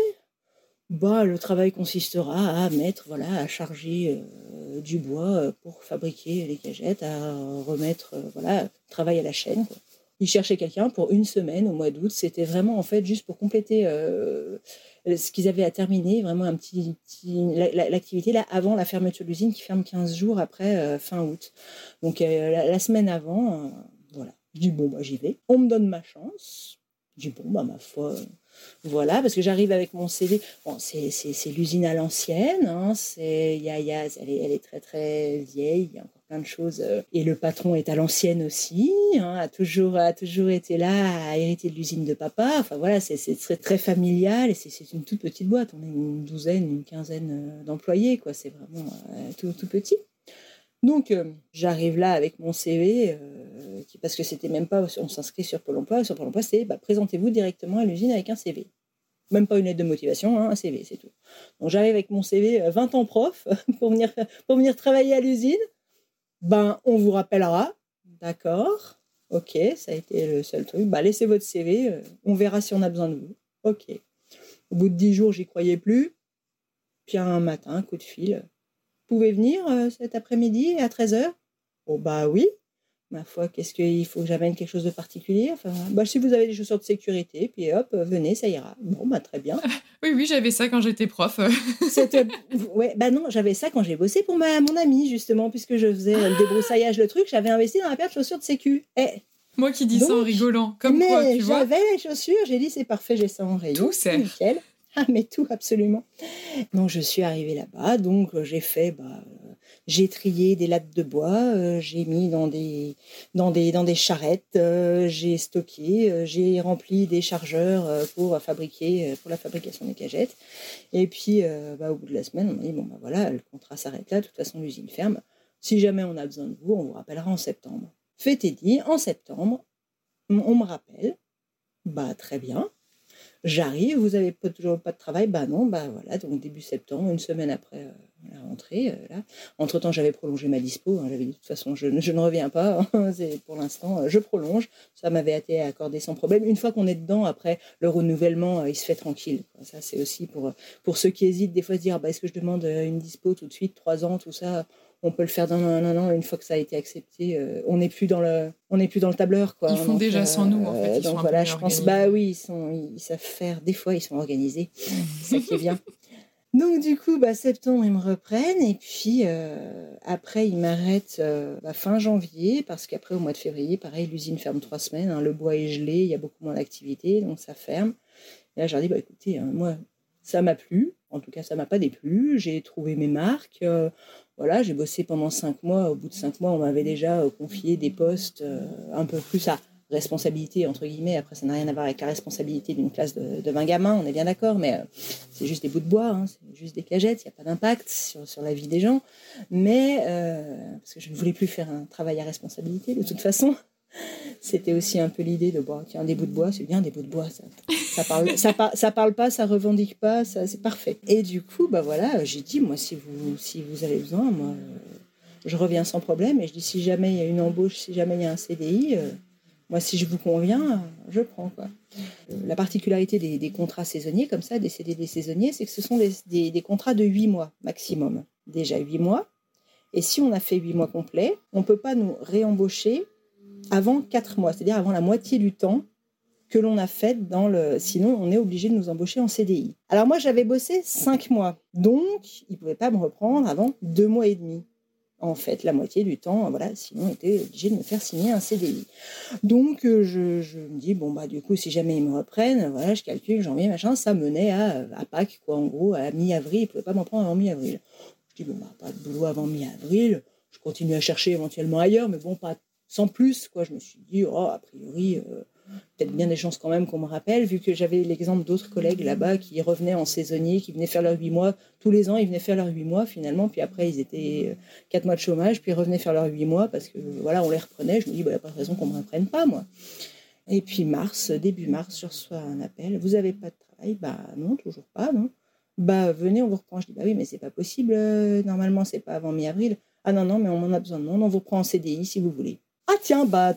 bah le travail consistera à mettre, voilà, à charger euh, du bois euh, pour fabriquer les cagettes, à remettre, euh, voilà, travail à la chaîne. Quoi. Ils cherchaient quelqu'un pour une semaine au mois d'août. C'était vraiment en fait juste pour compléter ce qu'ils avaient à terminer, vraiment un petit, l'activité là avant la fermeture de l'usine qui ferme 15 jours après fin août. Donc la, semaine avant, voilà. Je dis bon, bah, j'y vais. On me donne ma chance. Je dis bon, bah, ma foi, voilà, parce que j'arrive avec mon CV. Bon, c'est l'usine à l'ancienne. Hein, c'est, y elle, est, elle est très très vieille. Il y a encore plein de choses. Euh, et le patron est à l'ancienne aussi. Hein, a toujours a toujours été là, a hérité de l'usine de papa. Enfin voilà, c'est très très familial et c'est une toute petite boîte. On est une douzaine, une quinzaine euh, d'employés, quoi. C'est vraiment euh, tout tout petit. Donc, j'arrive là avec mon CV, parce que c'était même pas, on s'inscrit sur Pôle emploi. Sur Pôle emploi, c'est bah, présentez-vous directement à l'usine avec un CV. Même pas une lettre de motivation, hein, un CV, c'est tout. Donc, j'arrive avec mon CV, 20 euh, ans prof, [laughs] pour venir, pour venir travailler à l'usine. Ben, on vous rappellera. D'accord. Ok, ça a été le seul truc. Bah, laissez votre CV, on verra si on a besoin de vous. Ok. Au bout de 10 jours, j'y croyais plus. Puis un matin, coup de fil pouvez venir euh, cet après-midi à 13h Oh bah oui. Ma foi, qu'est-ce qu'il faut que j'amène quelque chose de particulier enfin, bah, Si vous avez des chaussures de sécurité, puis hop, venez, ça ira. Bon, bah très bien. [laughs] oui, oui, j'avais ça quand j'étais prof. [laughs] ouais, bah non, j'avais ça quand j'ai bossé pour ma, mon ami, justement, puisque je faisais le débroussaillage, le truc, j'avais investi dans la paire de chaussures de sécu. Eh, moi qui dis ça en rigolant, comme mais quoi, tu vois. J'avais les chaussures, j'ai dit c'est parfait, j'ai ça en rayon. Tout c'est nickel. Ah, mais tout, absolument. Donc, je suis arrivée là-bas. Donc, euh, j'ai fait, bah, euh, j'ai trié des lattes de bois, euh, j'ai mis dans des, dans des, dans des charrettes, j'ai stocké, j'ai rempli des chargeurs pour fabriquer, pour la fabrication des cagettes. Et puis, bah, au bout de la semaine, on m'a dit, bon, bah voilà, le contrat s'arrête là. De toute façon, l'usine ferme. Si jamais on a besoin de vous, on vous rappellera en septembre. Fait et dit, en septembre, on me rappelle. Bah, très bien. J'arrive, vous avez pas, toujours pas de travail Bah non, bah voilà, donc début septembre, une semaine après euh, la rentrée. Euh, là. Entre-temps, j'avais prolongé ma dispo. Hein, j'avais dit de toute façon, je, ne reviens pas. Hein, [laughs] pour l'instant, euh, je prolonge. Ça m'avait été accordé sans problème. Une fois qu'on est dedans, après, le renouvellement, il se fait tranquille. Ça, c'est aussi pour, pour ceux qui hésitent des fois se dire, bah, est-ce que je demande une dispo tout de suite, trois ans, tout ça? On peut le faire dans un an, une fois que ça a été accepté. Euh, on n'est plus dans le, on n'est plus dans le tableur, quoi. Ils font déjà sans nous, en fait. donc voilà, je pense, bah oui, ils sont, ils savent faire. Des fois, ils sont organisés. [laughs] C'est ça qui est bien. Donc du coup, bah, septembre, ils me reprennent et puis euh, après, ils m'arrêtent euh, bah, fin janvier parce qu'après, au mois de février, pareil, l'usine ferme trois semaines. Hein, le bois est gelé, il y a beaucoup moins d'activité, donc ça ferme. Et là, je leur dis, bah, écoutez, hein, moi, ça m'a plu. En tout cas, ça m'a pas déplu. J'ai trouvé mes marques. J'ai bossé pendant cinq mois. Au bout de cinq mois, on m'avait déjà euh, confié des postes euh, un peu plus à responsabilité, entre guillemets. Après, ça n'a rien à voir avec la responsabilité d'une classe de, de 20 gamins, on est bien d'accord, mais euh, c'est juste des bouts de bois, hein, c'est juste des cagettes, il n'y a pas d'impact sur, sur, la vie des gens. Mais, parce que je ne voulais plus faire un travail à responsabilité, de toute façon. C'était aussi un peu l'idée de, bon, tiens, des bouts de bois, c'est bien, des bouts de bois, ça, ça parle, ça, ça, parle pas, ça revendique pas, ça, c'est parfait. Et du coup, bah voilà, j'ai dit, moi, si vous, si vous avez besoin, moi, je reviens sans problème. Et je dis, si jamais il y a une embauche, si jamais il y a un CDI, euh, moi, si je vous conviens, je prends. Quoi. La particularité des, contrats saisonniers, comme ça, des CDD saisonniers, c'est que ce sont des, des, des contrats de 8 mois maximum. Déjà 8 mois. Et si on a fait 8 mois complets, on ne peut pas nous réembaucher avant 4 mois, c'est-à-dire avant la moitié du temps que l'on a fait dans le. Sinon, on est obligé de nous embaucher en CDI. Alors moi, j'avais bossé 5 mois, donc ils ne pouvaient pas me reprendre avant 2 mois et demi. En fait, la moitié du temps, voilà, sinon ils étaient obligés de me faire signer un CDI. Donc euh, je, me dis, bon, bah du coup, si jamais ils me reprennent, voilà, je calcule, janvier, machin, ça menait à, à Pâques, quoi, en gros, à mi-avril, ils ne pouvaient pas m'en prendre avant mi-avril. Je dis, bon, bah, pas de boulot avant mi-avril, je continue à chercher éventuellement ailleurs, mais bon, pas sans plus, quoi. Je me suis dit, oh, a priori, euh, peut-être bien des chances quand même qu'on me rappelle, vu que j'avais l'exemple d'autres collègues là-bas qui revenaient en saisonnier, qui venaient faire leurs huit mois. Tous les ans, ils venaient faire leurs huit mois finalement, puis après, ils étaient euh, quatre mois de chômage, puis ils revenaient faire leurs huit mois parce que voilà, on les reprenait. Je me dis, il bah, n'y a pas de raison qu'on ne me reprenne pas, moi. Et puis mars, début mars, je reçois un appel. Vous n'avez pas de travail? Bah non, toujours pas, non. Bah venez, on vous reprend. Je dis, bah oui, mais c'est pas possible. Euh, normalement, c'est pas avant mi-avril. Ah non, non, mais on en a besoin de monde. On vous reprend en CDI si vous voulez. Ah tiens, bah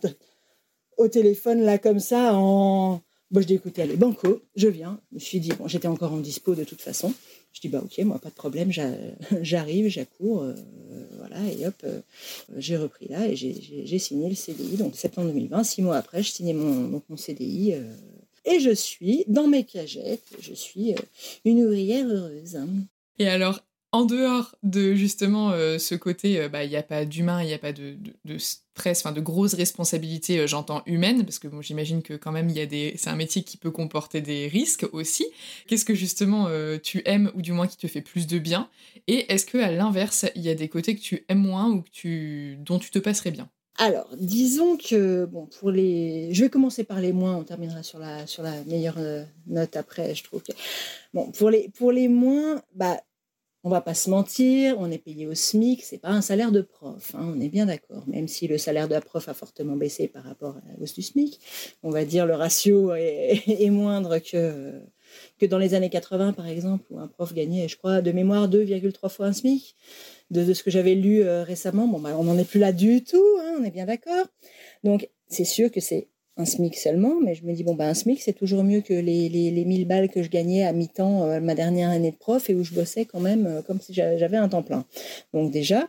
au téléphone là comme ça en bon, je dis écoutez allez banco je viens. Je me suis dit bon j'étais encore en dispo de toute façon. Je dis bah ok moi pas de problème [laughs] j'arrive j'accours euh, voilà et hop euh, j'ai repris là et j'ai signé le CDI donc septembre 2020 six mois après je signais mon mon CDI euh, et je suis dans mes cagettes je suis une ouvrière heureuse. Et alors en dehors de justement euh, ce côté, euh, bah, il n'y a pas d'humain, il n'y a pas de, stress, enfin de grosses responsabilités, euh, j'entends humaines, parce que j'imagine que quand même des, c'est un métier qui peut comporter des risques aussi. Qu'est-ce que justement tu aimes ou du moins qui te fait plus de bien? Et est-ce que à l'inverse, il y a des côtés que tu aimes moins ou que tu, dont tu te passerais bien? Alors, disons que, bon, pour les. Je vais commencer par les moins, on terminera sur la, sur la meilleure note après, je trouve. Bon, pour les, pour les moins, bah, on va pas se mentir, on est payé au SMIC, c'est pas un salaire de prof, hein, on est bien d'accord. Même si le salaire de la prof a fortement baissé par rapport à la hausse du SMIC, on va dire le ratio est, [laughs] moindre que, que dans les années 80 par exemple, où un prof gagnait, je crois, de mémoire 2,3 fois un SMIC. De, ce que j'avais lu euh, récemment, bon, bah, on n'en est plus là du tout, hein, on est bien d'accord. Donc c'est sûr que c'est un SMIC seulement, mais je me dis, bon, bah, un SMIC, c'est toujours mieux que les, les, les 1000 balles que je gagnais à mi-temps euh, ma dernière année de prof et où je bossais quand même euh, comme si j'avais un temps plein. Donc, déjà,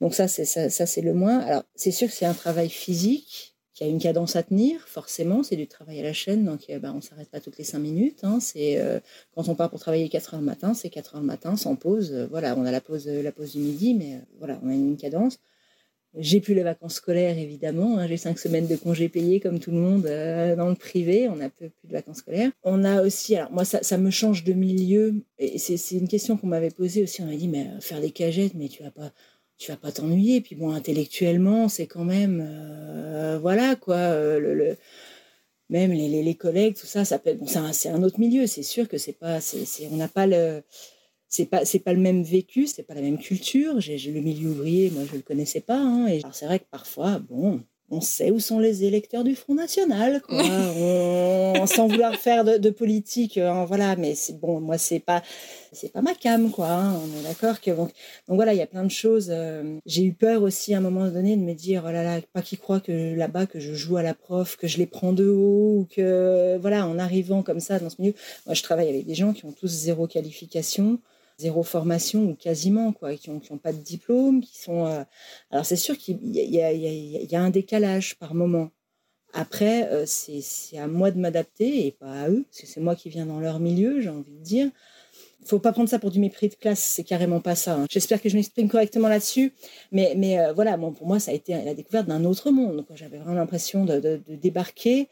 donc ça, c'est ça, ça c'est le moins. Alors, c'est sûr que c'est un travail physique qui a une cadence à tenir, forcément, c'est du travail à la chaîne, donc bah, on ne s'arrête pas toutes les 5 minutes. Hein, c'est, quand on part pour travailler 4 heures le matin, c'est 4 heures le matin, sans pause. voilà, on a la pause, la pause du midi, mais voilà, on a une cadence. J'ai plus les vacances scolaires, évidemment. Hein. J'ai cinq semaines de congés payés, comme tout le monde, euh, dans le privé. On n'a plus de vacances scolaires. On a aussi, alors moi, ça, me change de milieu. C'est une question qu'on m'avait posée aussi. On m'a dit, mais euh, faire des cagettes, mais tu vas pas, tu vas pas t'ennuyer. Puis bon, intellectuellement, c'est quand même, euh, voilà quoi. le, même les, les, collègues, tout ça, ça peut. Bon, c'est un, un, autre milieu. C'est sûr que c'est pas, c'est, on n'a pas le c'est pas c'est pas le même vécu, c'est pas la même culture. J'ai le milieu ouvrier, moi je le connaissais pas. Hein, et c'est vrai que parfois, bon, on sait où sont les électeurs du Front National, quoi. on, sans vouloir [laughs] faire de, politique, hein, voilà. Mais c'est bon, moi c'est pas c'est pas ma cam, quoi. Hein, on est d'accord que donc, donc voilà, il y a plein de choses. Euh, j'ai eu peur aussi à un moment donné de me dire oh là là, pas qu'ils croient que là-bas que je joue à la prof, que je les prends de haut ou que voilà, en arrivant comme ça dans ce milieu, moi je travaille avec des gens qui ont tous zéro qualification zéro formation ou quasiment, quoi, qui n'ont ont pas de diplôme, qui sont. Euh, alors c'est sûr qu'il y, a un décalage par moment. Après, euh, c'est à moi de m'adapter et pas à eux, parce que c'est moi qui viens dans leur milieu, j'ai envie de dire. Il faut pas prendre ça pour du mépris de classe, c'est carrément pas ça. Hein. J'espère que je m'exprime correctement là-dessus, mais, mais euh, voilà, bon, pour moi, ça a été la découverte d'un autre monde. J'avais vraiment l'impression de, débarquer.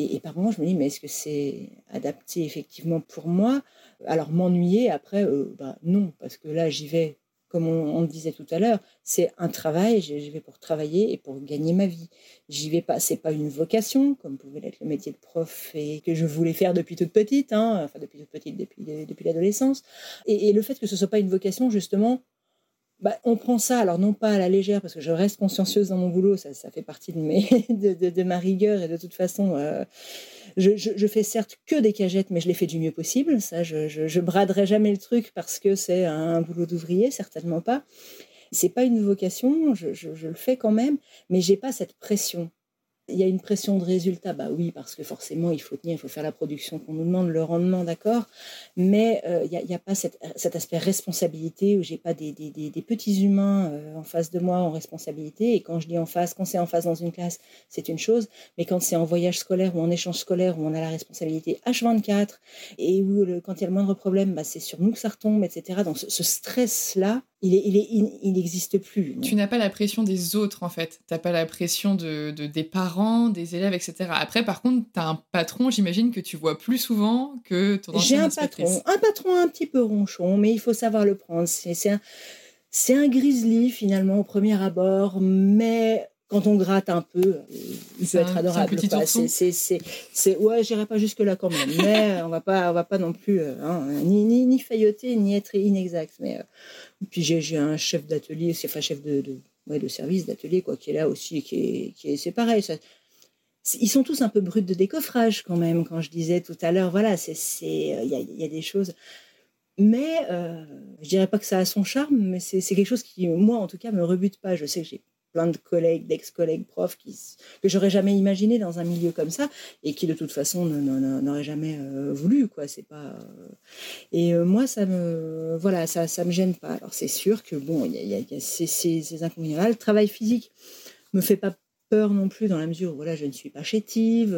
Et, par moments, je me dis, mais est-ce que c'est adapté effectivement pour moi? Alors m'ennuyer après, euh, bah, non, parce que là j'y vais, comme on, le disait tout à l'heure, c'est un travail, j'y vais pour travailler et pour gagner ma vie. J'y vais pas, c'est pas une vocation, comme pouvait l'être le métier de prof et que je voulais faire depuis toute petite, hein, enfin depuis toute petite, depuis, depuis l'adolescence. Et, et, le fait que ce soit pas une vocation, justement, bah, on prend ça, alors non pas à la légère, parce que je reste consciencieuse dans mon boulot, ça, fait partie [laughs] de, ma rigueur, et de toute façon, euh, je, je, fais certes que des cagettes, mais je les fais du mieux possible. Ça, je, je, braderai jamais le truc parce que c'est un boulot d'ouvrier, certainement pas. C'est pas une vocation, je, le fais quand même, mais j'ai pas cette pression. Il y a une pression de résultat, bah oui, parce que forcément, il faut tenir, il faut faire la production qu'on nous demande, le rendement, d'accord. Mais euh, il n'y a, pas cet aspect responsabilité où j'ai pas des, des, des, petits humains euh, en face de moi en responsabilité. Et quand je dis en face, quand c'est en face dans une classe, c'est une chose. Mais quand c'est en voyage scolaire ou en échange scolaire où on a la responsabilité H24 et où le, quand il y a le moindre problème, bah, c'est sur nous que ça retombe, etc. Donc ce stress-là, il, est, il, est, il, n'existe plus. Tu n'as pas la pression des autres, en fait. Tu n'as pas la pression de, de, des parents, des élèves, etc. Après, par contre, tu as un patron, j'imagine, que tu vois plus souvent que ton J'ai un patron, un patron un petit peu ronchon, mais il faut savoir le prendre. C'est un, un grizzly, finalement, au premier abord, mais quand on gratte un peu, il peut être adorable. C'est, c'est, c'est, ouais, j'irai pas jusque là quand même, mais on va pas, on va pas non plus hein, ni, ni, ni, failloter ni être inexact. Mais puis j'ai, un chef d'atelier, c'est enfin chef de, de, ouais, de service d'atelier quoi, qui est là aussi, qui est, qui est, c'est pareil. Ça, ils sont tous un peu bruts de décoffrage quand même. Quand je disais tout à l'heure, voilà, c'est, il y a, y a des choses. Mais euh, je dirais pas que ça a son charme, mais c'est quelque chose qui, moi en tout cas, me rebute pas. Je sais que j'ai de collègues, d'ex-collègues profs que j'aurais jamais imaginé dans un milieu comme ça et qui de toute façon n'auraient jamais euh, voulu quoi. C'est pas euh, et euh, moi ça me voilà ça ça me gêne pas. Alors c'est sûr que bon il y a, ces, ces, ces inconvénients là le travail physique me fait pas peur non plus dans la mesure où voilà je ne suis pas chétive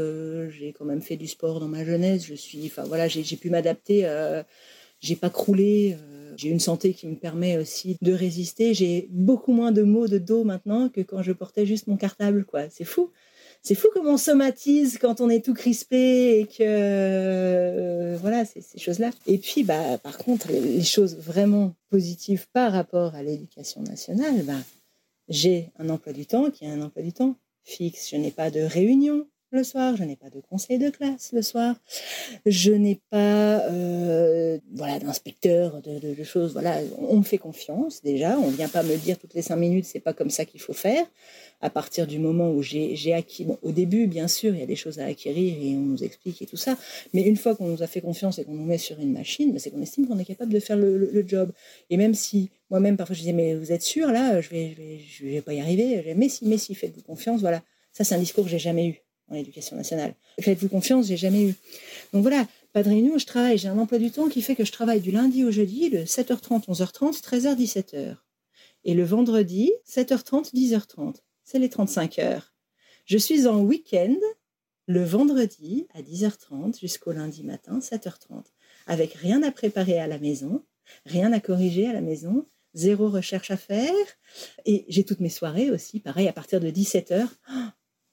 j'ai quand même fait du sport dans ma jeunesse je suis enfin voilà j'ai pu m'adapter j'ai pas croulé. Euh, j'ai une santé qui me permet aussi de résister. J'ai beaucoup moins de maux de dos maintenant que quand je portais juste mon cartable. quoi. C'est fou. C'est fou comment on somatise quand on est tout crispé et que euh, voilà ces, ces choses-là. Et puis bah par contre les choses vraiment positives par rapport à l'éducation nationale, bah j'ai un emploi du temps qui est un emploi du temps fixe. Je n'ai pas de réunion le soir, je n'ai pas de conseil de classe le soir, je n'ai pas euh, voilà d'inspecteur de, choses. Voilà, on me fait confiance déjà. On vient pas me dire toutes les cinq minutes, c'est pas comme ça qu'il faut faire. À partir du moment où j'ai acquis, au début bien sûr, il y a des choses à acquérir et on nous explique et tout ça. Mais une fois qu'on nous a fait confiance et qu'on nous met sur une machine, ben, c'est qu'on estime qu'on est capable de faire le, job. Et même si moi-même parfois je disais mais vous êtes sûr là, je vais vais pas y arriver. Mais si mais si faites-vous confiance, voilà. Ça c'est un discours que j'ai jamais eu en éducation nationale. Faites-vous confiance, j'ai jamais eu. Donc voilà, pas de réunion, je travaille, j'ai un emploi du temps qui fait que je travaille du lundi au jeudi de 7h30, 11h30, 13h, 17h. Et le vendredi, 7h30, 10h30. C'est les 35 heures. Je suis en week-end le vendredi à 10h30 jusqu'au lundi matin, 7h30, avec rien à préparer à la maison, rien à corriger à la maison, zéro recherche à faire. Et j'ai toutes mes soirées aussi, pareil, à partir de 17h,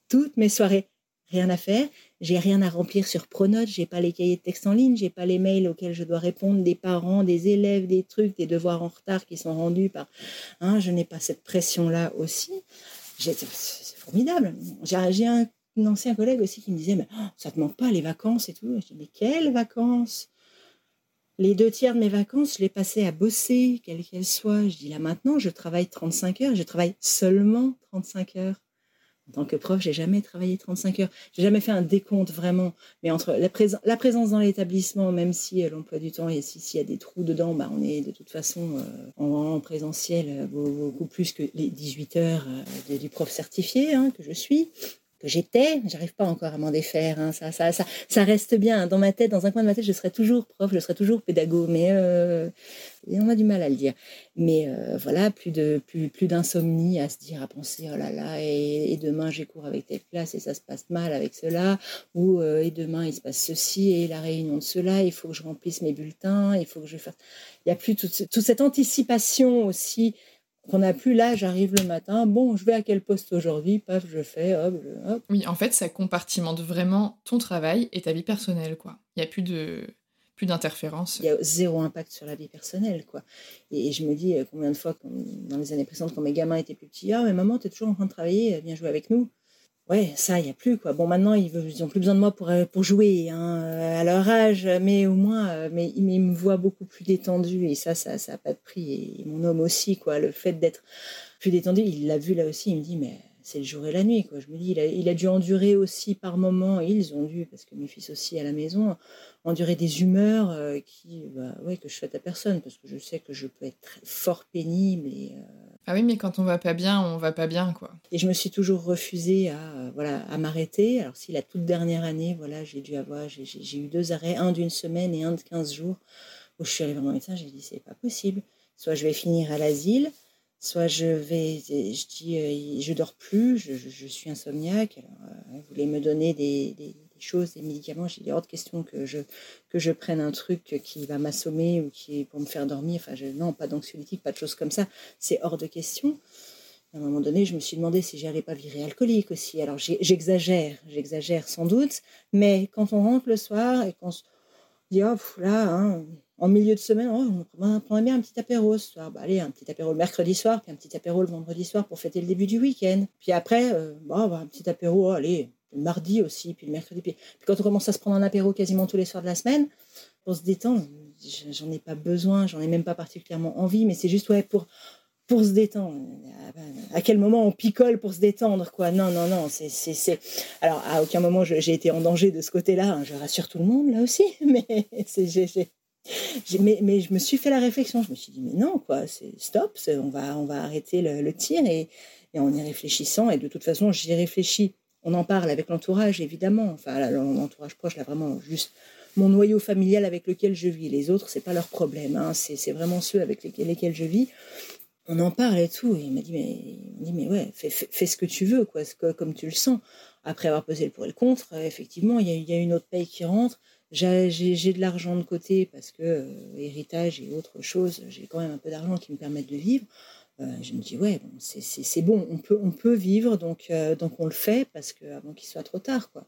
toutes mes soirées rien à faire, j'ai rien à remplir sur Pronote, j'ai pas les cahiers de texte en ligne, j'ai pas les mails auxquels je dois répondre des parents, des élèves, des trucs, des devoirs en retard qui sont rendus par. Hein, je n'ai pas cette pression-là aussi. C'est formidable. J'ai un, ancien collègue aussi qui me disait mais oh, ça te manque pas les vacances et tout. Je dis mais quelles vacances? Les deux tiers de mes vacances, je les passais à bosser, quelles qu'elles soient. Je dis là maintenant, je travaille 35 heures, je travaille seulement 35 heures. En tant que prof, j'ai jamais travaillé 35 heures. J'ai jamais fait un décompte vraiment. Mais entre la, présence dans l'établissement, même si euh, l'emploi du temps et s'il y a des trous dedans, bah, on est de toute façon euh, en, présentiel euh, beaucoup plus que les 18 heures du prof certifié hein, que je suis que j'étais, j'arrive pas encore à m'en défaire. Hein, ça, ça, ça, reste bien dans ma tête, dans un coin de ma tête, je serai toujours prof, je serai toujours pédagogue, mais euh, on a du mal à le dire. Mais euh, voilà, plus de plus, plus d'insomnie à se dire, à penser, oh là là, et, demain j'ai cours avec telle classe et ça se passe mal avec cela, ou euh, et demain il se passe ceci et la réunion de cela, il faut que je remplisse mes bulletins, il faut que je fasse. Il y a plus toute, toute cette anticipation aussi qu'on n'a plus là, j'arrive le matin, bon, je vais à quel poste aujourd'hui, paf, je fais, hop, hop. Oui, en fait, ça compartimente vraiment ton travail et ta vie personnelle, quoi. Il n'y a plus de plus d'interférences. Il y a zéro impact sur la vie personnelle, quoi. Et, je me dis euh, combien de fois, dans les années précédentes, quand mes gamins étaient plus petits, ah, mais maman, tu es toujours en train de travailler, viens jouer avec nous ouais, ça, il a plus, quoi. Bon, maintenant, ils n'ont plus besoin de moi pour, euh, jouer, hein, euh, à leur âge, mais au moins, euh, mais, ils me voient beaucoup plus détendu, et ça, ça n'a pas de prix. Et mon homme aussi, quoi. Le fait d'être plus détendu, il l'a vu là aussi, il me dit, mais c'est le jour et la nuit, quoi. Je me dis, il a, il a dû endurer aussi par moments, ils ont dû, parce que mes fils aussi à la maison, endurer des humeurs qui, bah, ouais, que je souhaite à personne, parce que je sais que je peux être très, fort pénible et ah oui, mais quand on va pas bien, on va pas bien, quoi. Et je me suis toujours refusée à, voilà, à m'arrêter. Alors, si la toute dernière année, voilà, j'ai dû avoir, j'ai eu deux arrêts, un d'une semaine et un de 15 jours, où je suis allée voir mon médecin, j'ai dit, c'est pas possible. Soit je vais finir à l'asile, soit je vais, je dis, euh, je dors plus, je, suis insomniaque. Alors, euh, vous voulez me donner des choses, des médicaments. J'ai dit hors de question que je, que je prenne un truc qui va m'assommer ou qui est pour me faire dormir. Enfin, non, pas d'anxiolytique, pas de choses comme ça. C'est hors de question. À un moment donné, je me suis demandé si j'allais pas virer alcoolique aussi. Alors j'exagère, j'exagère sans doute, mais quand on rentre le soir et qu'on se dit, oh là, hein, en milieu de semaine, oh, on prendrait bien un petit apéro ce soir. Bah, allez, un petit apéro le mercredi soir, puis un petit apéro le vendredi soir pour fêter le début du week-end. Puis après, euh, bah, un petit apéro, oh, allez, le mardi aussi, puis le mercredi. Puis, quand on commence à se prendre un apéro quasiment tous les soirs de la semaine, pour se détendre, j'en ai pas besoin, j'en ai même pas particulièrement envie, mais c'est juste ouais, pour, pour se détendre. À quel moment on picole pour se détendre, quoi? Non, non, non. C'est, c'est, Alors, à aucun moment j'ai été en danger de ce côté-là. Hein, je rassure tout le monde là aussi, [laughs] mais mais, mais, je me suis fait la réflexion. Je me suis dit, mais non, quoi, c'est stop, on va, on va arrêter le, tir et, et, en y réfléchissant. Et de toute façon, j'y réfléchis. On en parle avec l'entourage, évidemment. Enfin, l'entourage proche, là, vraiment, juste mon noyau familial avec lequel je vis. Les autres, c'est pas leur problème. Hein. C'est vraiment ceux avec lesquels, je vis. On en parle et tout. Et il m'a dit, mais, il dit, mais ouais, fais, ce que tu veux, quoi, comme tu le sens. Après avoir pesé le pour et le contre, effectivement, il y a, y a une autre paye qui rentre j'ai de l'argent de côté parce que euh, héritage et autre chose, j'ai quand même un peu d'argent qui me permettent de vivre. Euh, je me dis ouais, bon, c'est bon, on peut, on peut vivre, donc, euh, donc on le fait parce que avant qu'il soit trop tard, quoi.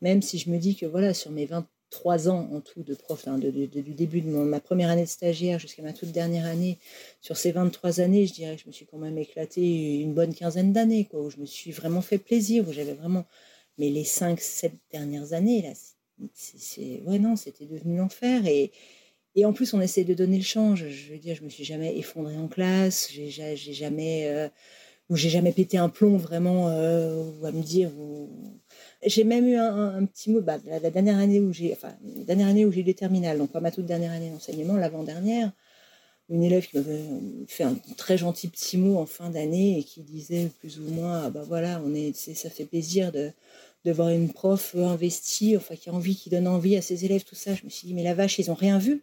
Même si je me dis que voilà, sur mes 23 ans en tout de prof, hein, du début de ma première année de stagiaire jusqu'à ma toute dernière année, sur ces 23 années, je dirais que je me suis quand même éclaté une bonne quinzaine d'années, où je me suis vraiment fait plaisir, où j'avais vraiment. Mais les 5-7 dernières années, là, ouais non c'était devenu l'enfer et et en plus on essaie de donner le change. Je veux dire je me suis jamais effondrée en classe. J'ai jamais euh, ou j'ai jamais pété un plomb vraiment euh, ou à me dire j'ai même eu un, petit mot bah, la, dernière année où j'ai enfin dernière année où j'ai eu les terminales donc pas ma toute dernière année d'enseignement l'avant dernière une élève qui m'avait fait un très gentil petit mot en fin d'année et qui disait plus ou moins ah bah voilà on est ça fait plaisir de de voir une prof investie, enfin qui a envie, qui donne envie à ses élèves, tout ça. Je me suis dit, mais la vache, ils ont rien vu.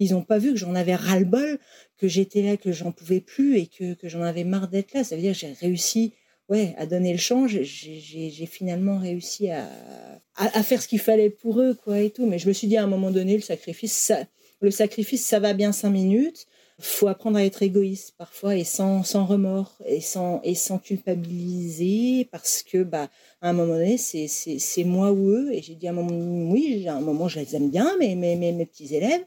Ils n'ont pas vu que j'en avais ras-le-bol, que j'étais là, que j'en pouvais plus et que, que j'en avais marre d'être là. Ça veut dire que j'ai réussi ouais, à donner le change. J'ai finalement réussi à, à, faire ce qu'il fallait pour eux, quoi, et tout. Mais je me suis dit à un moment donné, le sacrifice, le sacrifice, ça va bien cinq minutes faut apprendre à être égoïste parfois et sans, sans remords et sans, et sans culpabiliser parce que bah, à un moment donné, c'est, c'est, moi ou eux. Et j'ai dit à un moment, oui, à un moment, je les aime bien, mais mes, mes, mes petits élèves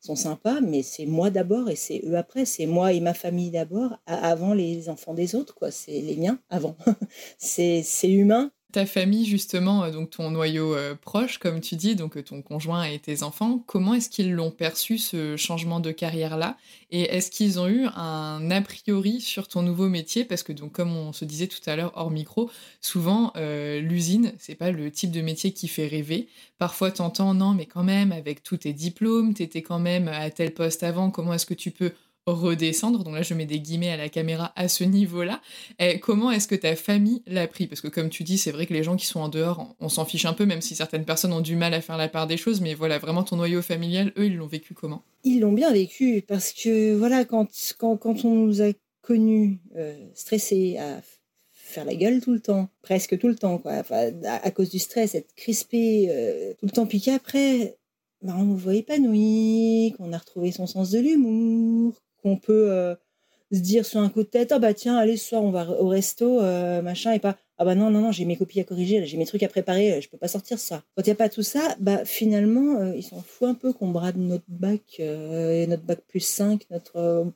sont sympas, mais c'est moi d'abord et c'est eux après. C'est moi et ma famille d'abord, avant les enfants des autres, quoi. C'est les miens avant. [laughs] c'est, c'est humain ta famille, justement, euh, donc ton noyau euh, proche, comme tu dis, donc euh, ton conjoint et tes enfants, comment est-ce qu'ils l'ont perçu ce changement de carrière-là? Et est-ce qu'ils ont eu un a priori sur ton nouveau métier? Parce que, donc, comme on se disait tout à l'heure hors micro, souvent, l'usine, c'est pas le type de métier qui fait rêver. Parfois, t'entends, non, mais quand même, avec tous tes diplômes, t'étais quand même à tel poste avant, comment est-ce que tu peux redescendre. Donc là, je mets des guillemets à la caméra à ce niveau-là. comment est-ce que ta famille l'a pris? Parce que comme tu dis, c'est vrai que les gens qui sont en dehors, on, s'en fiche un peu, même si certaines personnes ont du mal à faire la part des choses. Mais voilà, vraiment ton noyau familial, eux, ils l'ont vécu comment? Ils l'ont bien vécu parce que voilà, quand, quand, on nous a connus euh, stressés, à faire la gueule tout le temps, presque tout le temps, quoi. à, cause du stress, être crispé euh, tout le temps, puis qu'après, bah, on nous voit épanoui, qu'on a retrouvé son sens de l'humour, qu'on peut euh, se dire sur un coup de tête, ah bah tiens, allez, ce soir on va au resto, euh, machin, et pas, ah bah non, non, non, j'ai mes copies à corriger, j'ai mes trucs à préparer, je peux pas sortir ça. Quand il n'y a pas tout ça, bah finalement, euh, ils s'en foutent un peu qu'on brade notre bac, notre bac plus 5, notre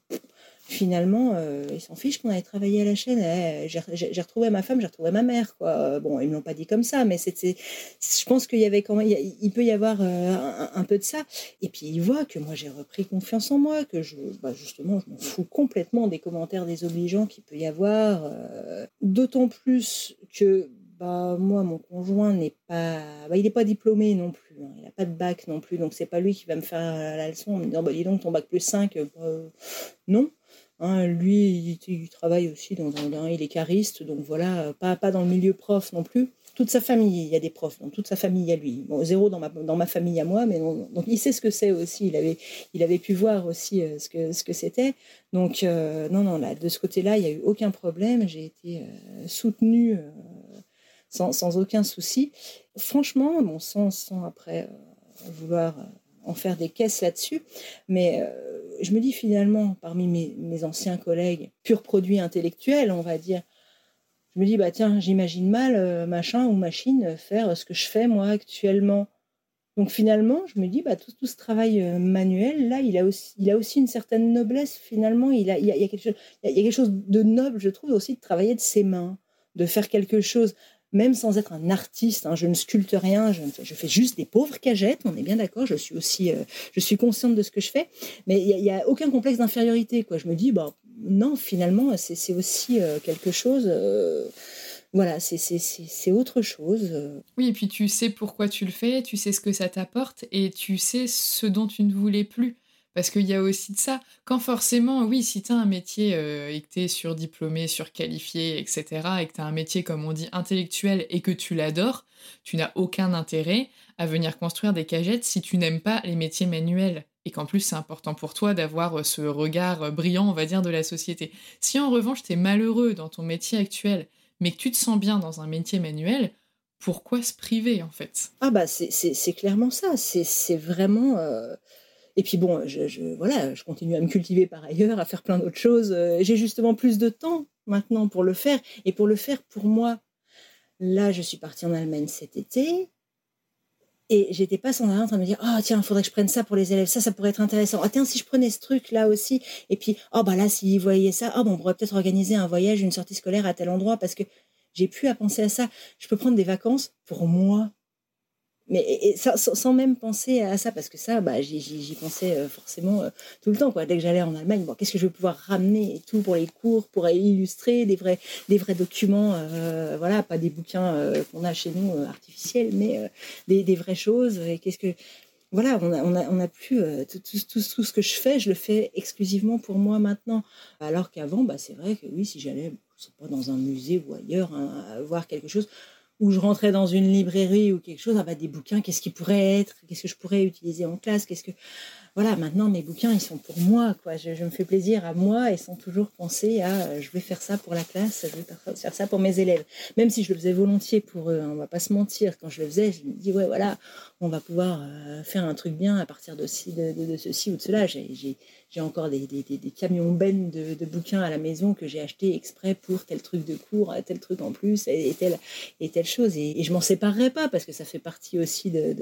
finalement, euh, ils s'en fichent qu'on allait travailler à la chaîne. Eh, j'ai retrouvé ma femme, j'ai retrouvé ma mère. Quoi. Bon, ils me l'ont pas dit comme ça, mais c'était, je pense qu'il y avait quand même, il, peut y avoir euh, un, peu de ça. Et puis ils voient que moi j'ai repris confiance en moi, que je, bah, justement, je m'en fous complètement des commentaires désobligeants qu'il peut y avoir. Euh, d'autant plus que bah, moi, mon conjoint n'est pas, bah, il n'est pas diplômé non plus. Hein. Il n'a pas de bac non plus, donc c'est pas lui qui va me faire la leçon en me disant, dis donc ton bac plus 5, non. Hein, lui, il, travaille aussi dans, un il est cariste, donc voilà, pas, pas dans le milieu prof non plus. Toute sa famille, il y a des profs, dans toute sa famille, a lui. Bon, zéro dans ma, dans ma famille à moi, mais donc il sait ce que c'est aussi. Il avait, il avait pu voir aussi euh, ce que ce que c'était. Donc euh, non, non, là, de ce côté-là, il n'y a eu aucun problème. J'ai été euh, soutenue sans, sans, aucun souci. Franchement, bon, sans, sans après vouloir en faire des caisses là-dessus. Mais je me dis finalement, parmi mes, anciens collègues, pur produit intellectuel, on va dire, je me dis, bah tiens, j'imagine mal, euh, machin ou machine, faire ce que je fais moi actuellement. Donc finalement, je me dis, bah, tout, tout ce travail euh, manuel, là, il a, aussi, il a aussi une certaine noblesse. Finalement, il, a, il, y a, quelque chose, il y a quelque chose de noble, je trouve, aussi de travailler de ses mains, de faire quelque chose, même sans être un artiste. Hein, je ne sculpte rien, je, fais juste des pauvres cagettes, on est bien d'accord. Je suis aussi, euh, je suis consciente de ce que je fais, mais il n'y a, aucun complexe d'infériorité. Quoi. Je me dis, bah, non, finalement, c'est aussi euh, quelque chose voilà, c'est autre chose. Euh. Oui, et puis tu sais pourquoi tu le fais, tu sais ce que ça t'apporte et tu sais ce dont tu ne voulais plus. Parce qu'il y a aussi de ça. Quand forcément, oui, si tu as un métier euh, et que tu es surdiplômé, surqualifié, etc., et que tu as un métier, comme on dit, intellectuel et que tu l'adores, tu n'as aucun intérêt à venir construire des cagettes si tu n'aimes pas les métiers manuels. Et qu'en plus, c'est important pour toi d'avoir euh, ce regard brillant, on va dire, de la société. Si en revanche, tu es malheureux dans ton métier actuel mais que tu te sens bien dans un métier manuel, pourquoi se priver en fait? Ah bah c'est clairement ça, c'est vraiment... Euh, et puis bon, je, voilà, je continue à me cultiver par ailleurs, à faire plein d'autres choses. Euh, j'ai justement plus de temps maintenant pour le faire. Et pour le faire pour moi, là, je suis partie en Allemagne cet été. Et j'étais pas sans arrêt en train de me dire, ah oh, tiens, il faudrait que je prenne ça pour les élèves, ça, ça pourrait être intéressant. Ah tiens, si je prenais ce truc là aussi, et puis, oh bah là, s'ils voyaient ça, oh bon, on pourrait peut-être organiser un voyage, une sortie scolaire à tel endroit, parce que j'ai pu à penser à ça. Je peux prendre des vacances pour moi, mais sans, même penser à ça, parce que ça, bah, j'y pensais euh, forcément euh, tout le temps. Quoi. Dès que j'allais en Allemagne, bon, qu'est-ce que je vais pouvoir ramener et tout pour les cours, pour illustrer des vrais, des vrais documents, euh, voilà, pas des bouquins qu'on a chez nous artificiels, mais des, des, vraies choses. Et qu'est-ce que voilà, on a, on a, on a plus tout, tout, tout, ce que je fais, je le fais exclusivement pour moi maintenant. Alors qu'avant, bah, c'est vrai que oui, si j'allais, pas dans un musée ou ailleurs, hein, voir quelque chose, où je rentrais dans une librairie ou quelque chose, ah bah, des bouquins, qu'est-ce qui pourrait être, qu'est-ce que je pourrais utiliser en classe, qu'est-ce que voilà, maintenant mes bouquins ils sont pour moi quoi, je, me fais plaisir à moi et sans toujours penser à euh, je vais faire ça pour la classe, je vais faire ça pour mes élèves. Même si je le faisais volontiers pour eux, on va pas se mentir, quand je le faisais, je me dis ouais voilà, on va pouvoir euh, faire un truc bien à partir de, ceci ou de cela. J'ai encore des, camions bennes de, bouquins à la maison que j'ai achetés exprès pour tel truc de cours, tel truc en plus, et, telle, chose. Et, je m'en séparerai pas parce que ça fait partie aussi de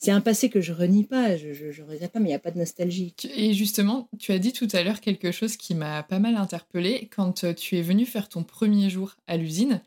c'est un passé que je renie pas, je, je, regrette pas, mais il n'y a pas de nostalgie. Et justement, tu as dit tout à l'heure quelque chose qui m'a pas mal interpellée quand euh, tu es venu faire ton premier jour à l'usine.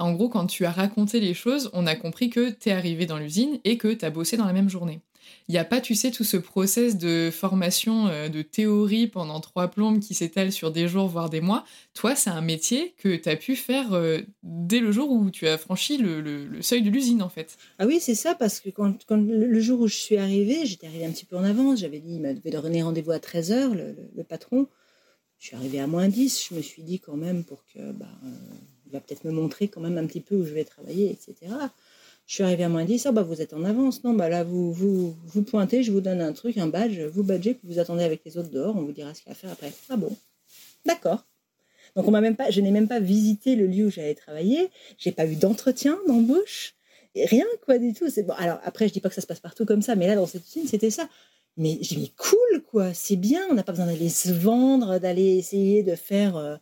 En gros, quand tu as raconté les choses, on a compris que tu es arrivé dans l'usine et que tu as bossé dans la même journée. Il n'y a pas, tu sais, tout ce process de formation, euh, de théorie pendant trois plombes qui s'étale sur des jours, voire des mois. Toi, c'est un métier que tu as pu faire euh, dès le jour où tu as franchi le, seuil de l'usine, en fait. Ah oui, c'est ça, parce que quand, le jour où je suis arrivée, j'étais arrivée un petit peu en avance. J'avais dit, il m'avait donné rendez-vous à 13h, le, patron. Je suis arrivée à moins 10. Je me suis dit quand même pour que, bah, euh, il va peut-être me montrer quand même un petit peu où je vais travailler, etc. Je suis arrivée à moins 10, oh, bah, vous êtes en avance. Non, bah là, vous, vous, vous pointez, je vous donne un truc, un badge, vous badgez, vous attendez avec les autres dehors, on vous dira ce qu'il y a à faire après. Ah bon? D'accord. Donc on m'a même pas, je n'ai même pas visité le lieu où j'allais travailler, j'ai pas eu d'entretien d'embauche, rien quoi du tout. Bon. Alors après, je dis pas que ça se passe partout comme ça, mais là dans cette usine, c'était ça. Mais j'ai mis cool quoi, c'est bien, on n'a pas besoin d'aller se vendre, d'aller essayer de faire. Euh,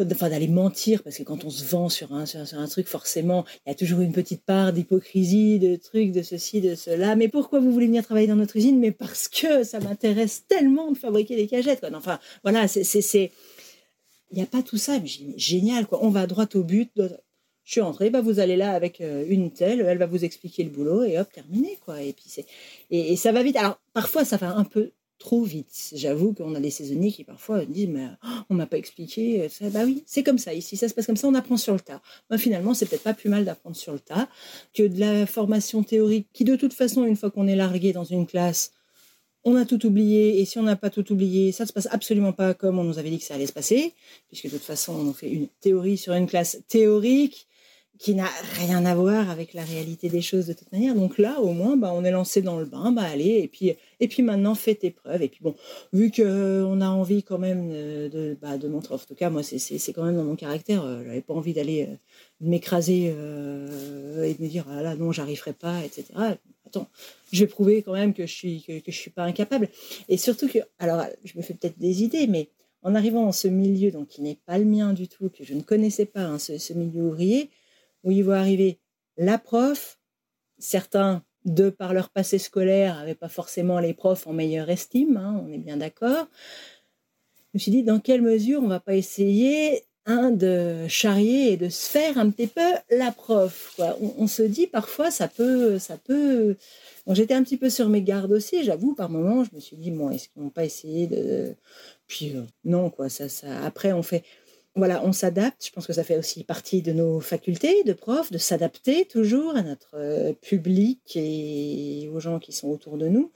enfin d'aller mentir, parce que quand on se vend sur un, sur, un truc, forcément, il y a toujours une petite part d'hypocrisie, de trucs, de ceci, de cela. Mais pourquoi vous voulez venir travailler dans notre usine? Mais parce que ça m'intéresse tellement de fabriquer des cagettes. Quoi. Enfin, voilà, c'est, il n'y a pas tout ça. Mais génial. On va droit au but. Je suis rentrée, bah vous allez là avec euh, une telle, elle va vous expliquer le boulot et hop, terminé, quoi. Et puis et ça va vite. Alors parfois ça va un peu trop vite. J'avoue qu'on a des saisonniers qui parfois disent mais oh, on m'a pas expliqué ça. Bah oui, c'est comme ça. Ici, ça se passe comme ça. On apprend sur le tas. Bah, finalement, c'est peut-être pas plus mal d'apprendre sur le tas que de la formation théorique qui, de toute façon, une fois qu'on est largué dans une classe, on a tout oublié. Et si on n'a pas tout oublié, ça ne se passe absolument pas comme on nous avait dit que ça allait se passer, puisque de toute façon, on fait une théorie sur une classe théorique qui n'a rien à voir avec la réalité des choses de toute manière. Donc là, au moins, bah, on est lancé dans le bain, bah allez, et puis, et puis maintenant, fais tes. Et puis bon, vu qu'on a envie quand même de, bah, de montrer, en tout cas, moi, c'est quand même dans mon caractère, euh, j'avais pas envie d'aller euh, m'écraser euh, et de me dire, ah là, non, j'arriverai pas, etc. Attends, je vais prouver quand même que je suis, que, je suis pas incapable. Et surtout que, alors, je me fais peut-être des idées, mais en arrivant dans ce milieu, donc qui n'est pas le mien du tout, que je ne connaissais pas, hein, ce milieu ouvrier, où il va arriver la prof, certains de par leur passé scolaire, n'avaient pas forcément les profs en meilleure estime, hein, on est bien d'accord. Je me suis dit, dans quelle mesure on va pas essayer de charrier et de se faire un petit peu la prof. On, se dit parfois, ça peut... Ça peut... j'étais un petit peu sur mes gardes aussi, j'avoue, par moments, je me suis dit, bon, est-ce qu'ils vont pas essayer de... Puis euh, non, quoi, ça, ça... Après, on fait voilà, on s'adapte. Je pense que ça fait aussi partie de nos facultés de profs, de s'adapter toujours à notre euh, public et aux gens qui sont autour de nous.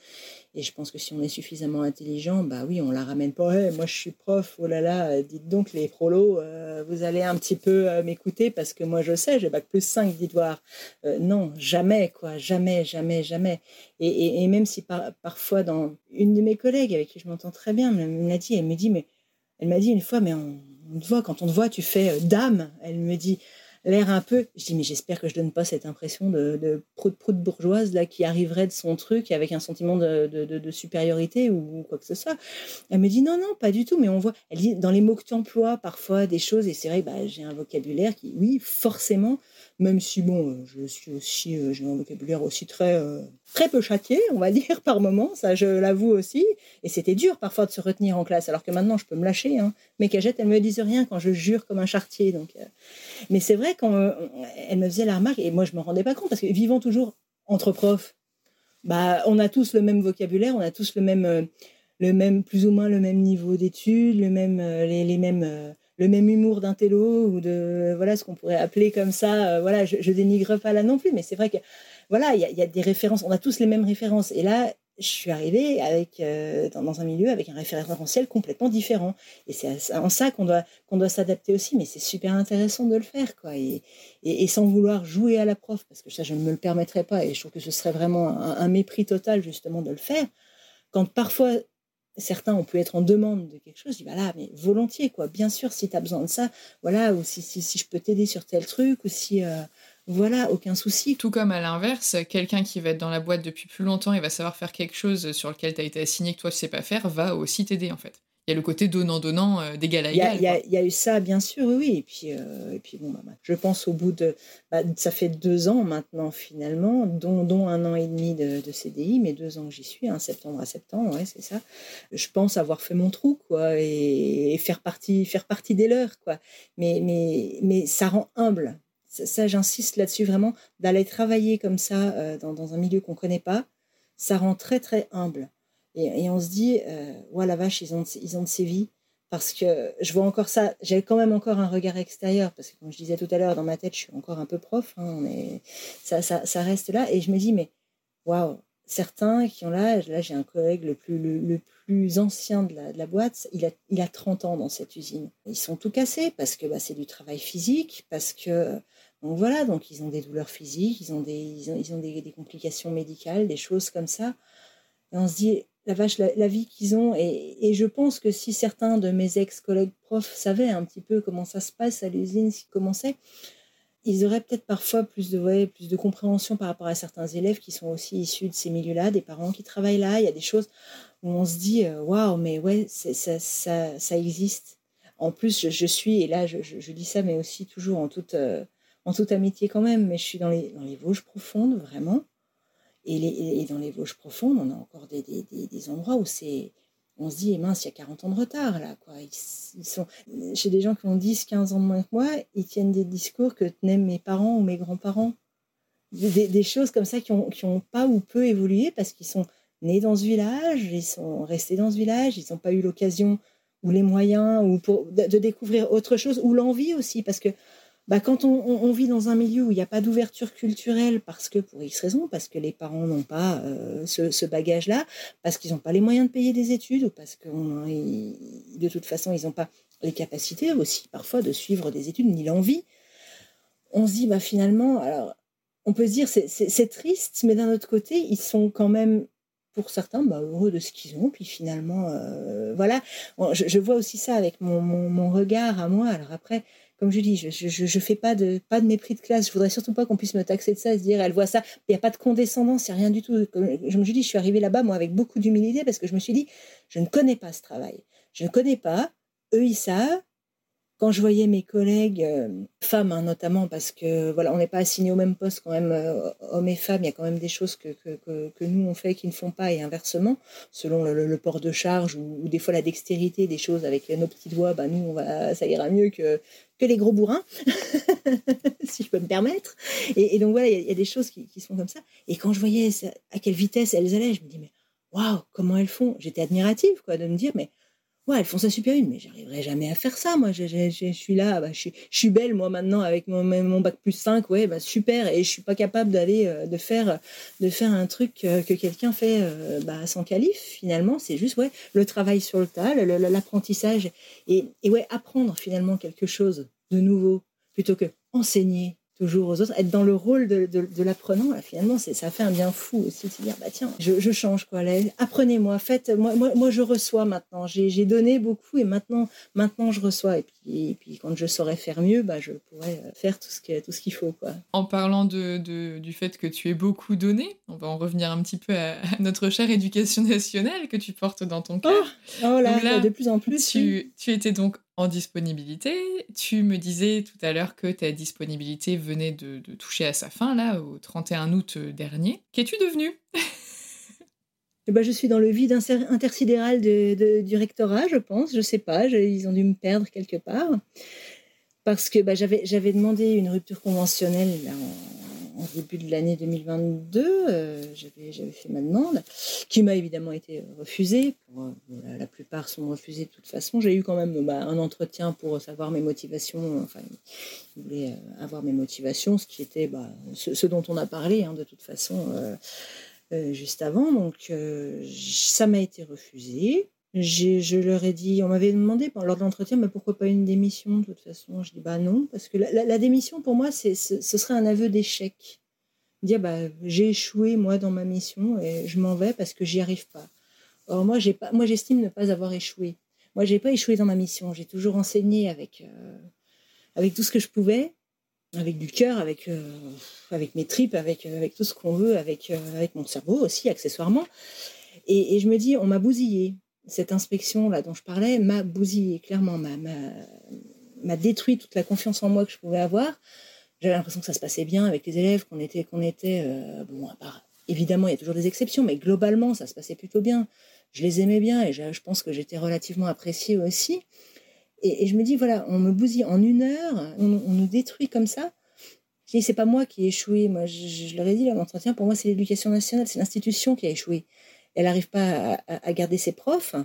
Et je pense que si on est suffisamment intelligent, bah oui, on la ramène pas. moi, je suis prof. Oh là là, euh, dites donc les prolos, euh, vous allez un petit peu m'écouter parce que moi, je sais, j'ai bac plus 5, dites voir. non, jamais, quoi, jamais, jamais, jamais. Et, même si parfois, dans une de mes collègues avec qui je m'entends très bien, me l'a dit, elle me dit, mais elle m'a dit une fois, mais on voit, quand on te voit, tu fais euh, dame. Elle me dit l'air un peu. Je dis, mais j'espère que je donne pas cette impression de, de prout bourgeoise là qui arriverait de son truc avec un sentiment de, supériorité ou quoi que ce soit. Elle me dit, non, non, pas du tout, mais on voit. Elle dit, dans les mots que tu emploies, parfois des choses, et c'est vrai, bah, j'ai un vocabulaire qui, oui, forcément, même si bon, euh, je suis aussi, euh, j'ai un vocabulaire aussi très, euh, très peu châtié, on va [laughs] dire, par moment, ça je l'avoue aussi. Et c'était dur parfois de se retenir en classe, alors que maintenant je peux me lâcher. Hein. Mes cagettes, elles me disent rien quand je jure comme un chartier. Donc, Mais c'est vrai, quand elle me faisait la remarque, et moi je me rendais pas compte, parce que vivant toujours entre profs, bah, on a tous le même vocabulaire, on a tous le même, le même plus ou moins le même niveau d'études, le même, les mêmes le même humour d'un télo ou de voilà ce qu'on pourrait appeler comme ça. Euh, voilà, je, je, dénigre pas là non plus, mais c'est vrai que voilà, il y, a des références. On a tous les mêmes références. Et là, je suis arrivée avec euh, dans, un milieu avec un référentiel complètement différent. Et c'est en ça qu'on doit qu'on doit s'adapter aussi. Mais c'est super intéressant de le faire, quoi. Et, sans vouloir jouer à la prof, parce que ça, je ne me le permettrais pas. Et je trouve que ce serait vraiment un, un mépris total justement de le faire. Quand parfois certains ont pu être en demande de quelque chose, je dis voilà, mais volontiers, quoi. Bien sûr, si tu as besoin de ça, voilà, ou si, si, je peux t'aider sur tel truc, ou si. Euh, voilà, aucun souci. Tout comme à l'inverse, quelqu'un qui va être dans la boîte depuis plus longtemps et va savoir faire quelque chose sur lequel tu as été assigné que toi tu sais pas faire, va aussi t'aider en fait il y a le côté donnant-donnant euh, d'égal à égal. Il y, a eu ça, bien sûr, oui. Et puis, euh, et puis bon, bah, bah, je pense au bout de. Bah, ça fait deux ans maintenant, finalement, dont, dont un an et demi de, CDI, mais deux ans que j'y suis, un septembre à septembre, ouais, c'est ça. Je pense avoir fait mon trou, quoi, et, faire, partie, faire partie des leurs, quoi. Mais, mais, mais ça rend humble. Ça, j'insiste là-dessus vraiment, d'aller travailler comme ça euh, dans, dans un milieu qu'on ne connaît pas, ça rend très, très humble. Et, on se dit, euh, la vache, ils ont, ils ont de sévi. Parce que je vois encore ça, j'ai quand même encore un regard extérieur, parce que comme je disais tout à l'heure, dans ma tête, je suis encore un peu prof, hein, mais ça, ça, ça, reste là. Et je me dis, mais waouh, certains qui ont l'âge, là j'ai un collègue le plus, le, plus ancien de la, de la, boîte, il a, il a 30 ans dans cette usine. Ils sont tout cassés parce que bah, c'est du travail physique, parce que donc voilà, donc ils ont des douleurs physiques, ils ont des, ils ont, ils ont des complications médicales, des choses comme ça. Et on se dit, la vache, la, vie qu'ils ont. Et, je pense que si certains de mes ex-collègues profs savaient un petit peu comment ça se passe à l'usine, ce qui commençait, ils auraient peut-être parfois plus de, plus de compréhension par rapport à certains élèves qui sont aussi issus de ces milieux-là, des parents qui travaillent là. Il y a des choses où on se dit, euh, waouh, mais ouais, ça, ça, ça, existe. En plus, je, suis, et là, je, je, dis ça, mais aussi toujours en toute, euh, en toute amitié quand même, mais je suis dans les, dans les Vosges profondes, vraiment. Et, dans les Vosges profondes, on a encore des, des, endroits où c'est. On se dit, eh mince, il y a 40 ans de retard, là. Quoi. Ils, sont, chez des gens qui ont 10, 15 ans de moins que moi, ils tiennent des discours que tenaient mes parents ou mes grands-parents. Des, choses comme ça qui n'ont qui ont pas ou peu évolué parce qu'ils sont nés dans ce village, ils sont restés dans ce village, ils n'ont pas eu l'occasion ou les moyens ou pour, de, de, découvrir autre chose, ou l'envie aussi, parce que bah, quand on, vit dans un milieu où il n'y a pas d'ouverture culturelle, parce que pour X raisons, parce que les parents n'ont pas euh, ce, bagage-là, parce qu'ils n'ont pas les moyens de payer des études, ou parce que de toute façon, ils n'ont pas les capacités aussi parfois de suivre des études, ni l'envie, on se dit bah, finalement, alors on peut se dire c'est triste, mais d'un autre côté, ils sont quand même pour certains, bah, heureux de ce qu'ils ont. Puis finalement, euh, voilà, je, vois aussi ça avec mon, mon, regard à moi. Alors après, comme je dis, je ne fais pas de, pas de mépris de classe. Je voudrais surtout pas qu'on puisse me taxer de ça, se dire, elle voit ça. Il n'y a pas de condescendance, il n'y a rien du tout. je me dis, je suis arrivée là-bas, moi, avec beaucoup d'humilité, parce que je me suis dit, je ne connais pas ce travail. Je ne connais pas. Eux, ils savent. Quand je voyais mes collègues, euh, femmes hein, notamment, parce que voilà, on n'est pas assignés au même poste quand même, euh, hommes et femmes, il y a quand même des choses que, que, que, nous on fait qui ne font pas et inversement, selon le, port de charge ou, des fois la dextérité des choses avec nos petits doigts, bah, nous on va, ça ira mieux que, que les gros bourrins, [laughs] si je peux me permettre. Et, donc voilà, il y, a des choses qui, qui, sont comme ça. Et quand je voyais à quelle vitesse elles allaient, je me dis, mais waouh, comment elles font? J'étais admirative quoi, de me dire, mais Ouais, elles font ça super bien, mais j'arriverai jamais à faire ça. Moi, je, suis là, bah, je, suis belle, moi, maintenant, avec mon, mon bac plus 5, ouais, bah, super, et je suis pas capable d'aller, euh, de, faire, de faire un truc euh, que quelqu'un fait euh, bah, sans qualif, finalement. C'est juste, ouais, le travail sur le tas, l'apprentissage, et, et ouais, apprendre finalement quelque chose de nouveau, plutôt que enseigner toujours aux autres, être dans le rôle de, de, l'apprenant, finalement, ça fait un bien fou aussi de se dire, bah tiens, je, change, quoi. Apprenez-moi, faites, moi, moi, moi, je reçois maintenant. J'ai donné beaucoup et maintenant, maintenant je reçois. Et puis, et puis quand je saurai faire mieux, bah, je pourrai euh, faire tout ce qu'il tout ce qu'il faut, quoi. En parlant de, du fait que tu es beaucoup donné, on va en revenir un petit peu à, notre chère éducation nationale que tu portes dans ton cœur. Oh, oh là, de plus en plus. Tu, tu étais donc en disponibilité. Tu me disais tout à l'heure que ta disponibilité venait de, toucher à sa fin, là, au 31 août euh, dernier. Qu'es-tu devenu eh ben, je suis dans le vide intersidéral de, du rectorat, je pense. Je sais pas, ils ont dû me perdre quelque part. Parce que bah, j'avais demandé une rupture conventionnelle là, en début de l'année 2022, euh, j'avais fait ma demande, qui m'a évidemment été refusée. la, plupart sont refusées de toute façon. J'ai eu quand même bah, un entretien pour savoir mes motivations. Enfin, il voulait euh, avoir mes motivations, ce qui était bah, ce, dont on a parlé hein, de toute façon euh, juste avant. Donc, ça m'a été refusé. Je leur ai dit, on m'avait demandé lors de l'entretien, mais pourquoi pas une démission de toute façon Je dis bah non, parce que la, démission pour moi, c'est, ce serait un aveu d'échec. Dire bah j'ai échoué moi dans ma mission et je m'en vais parce que j'y arrive pas. Or moi j'ai pas, moi j'estime ne pas avoir échoué. Moi j'ai pas échoué dans ma mission. J'ai toujours enseigné avec euh, avec tout ce que je pouvais, avec du cœur, avec euh, avec mes tripes, avec avec tout ce qu'on veut, avec euh, avec mon cerveau aussi accessoirement. Et, et je me dis on m'a bousillé cette inspection-là dont je parlais m'a bousillé, clairement, m'a détruit toute la confiance en moi que je pouvais avoir. J'avais l'impression que ça se passait bien avec les élèves, qu'on était, qu'on était euh, bon, évidemment, il y a toujours des exceptions, mais globalement, ça se passait plutôt bien. Je les aimais bien et je, pense que j'étais relativement appréciée aussi. Et, je me dis, voilà, on me bousille en une heure, on, nous détruit comme ça. Je dis, c'est pas moi qui ai échoué. Moi, je, je ai dit, l'entretien, pour moi, c'est l'éducation nationale, c'est l'institution qui a échoué elle n'arrive pas à, garder ses profs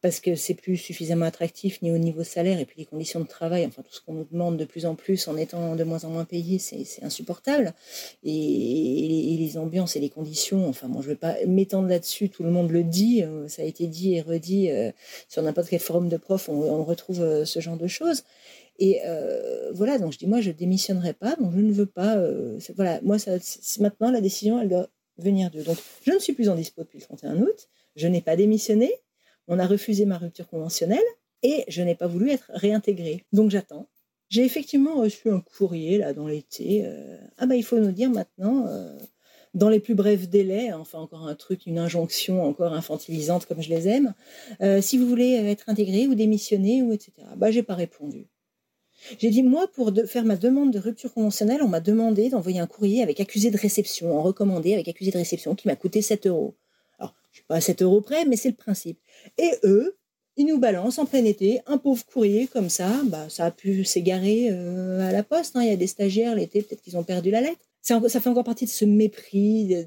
parce que c'est plus suffisamment attractif ni au niveau salaire et puis les conditions de travail, enfin tout ce qu'on nous demande de plus en plus en étant de moins en moins payé, c'est insupportable. Et, les ambiances et les conditions, enfin moi je ne vais pas m'étendre là-dessus, tout le monde le dit, euh, ça a été dit et redit euh, sur n'importe quel forum de profs, on, retrouve euh, ce genre de choses. Et voilà, donc je dis moi je démissionnerai pas, donc je ne veux pas. voilà, moi ça, maintenant la décision elle doit venir d'eux. Donc, je ne suis plus en dispo depuis le 31 août, je n'ai pas démissionné, on a refusé ma rupture conventionnelle et je n'ai pas voulu être réintégrée. Donc, j'attends. J'ai effectivement reçu un courrier là dans l'été. Euh, ah bah il faut nous dire maintenant, euh, dans les plus brefs délais, enfin encore un truc, une injonction encore infantilisante comme je les aime, euh, si vous voulez être intégré ou démissionner ou etc. Bah j'ai pas répondu. J'ai dit, moi, pour faire ma demande de rupture conventionnelle, on m'a demandé d'envoyer un courrier avec accusé de réception, en recommandé avec accusé de réception, qui m'a coûté 7 euros. Alors, je ne suis pas à 7 euros près, mais c'est le principe. Et eux, ils nous balancent en plein été un pauvre courrier comme ça. Bah, ça a pu s'égarer euh, à la poste. Hein. Il y a des stagiaires l'été, peut-être qu'ils ont perdu la lettre. Ça fait encore partie de ce mépris euh,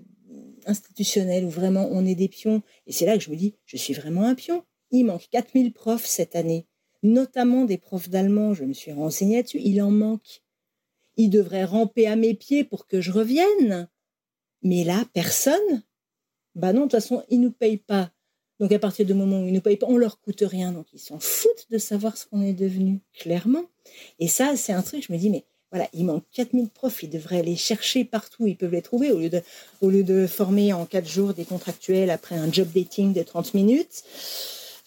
institutionnel où vraiment on est des pions. Et c'est là que je me dis, je suis vraiment un pion. Il manque 4000 profs cette année notamment des profs d'allemand, je me suis renseignée là-dessus, il en manque. Ils devraient ramper à mes pieds pour que je revienne. Mais là, personne. Bah non, de toute façon, ils ne nous payent pas. Donc à partir du moment où ils ne nous payent pas, on leur coûte rien. Donc ils s'en foutent de savoir ce qu'on est devenu, clairement. Et ça, c'est un truc, je me dis, mais voilà, il manque 4000 profs, ils devraient les chercher partout, ils peuvent les trouver, au lieu de, au lieu de former en 4 jours des contractuels après un job dating de 30 minutes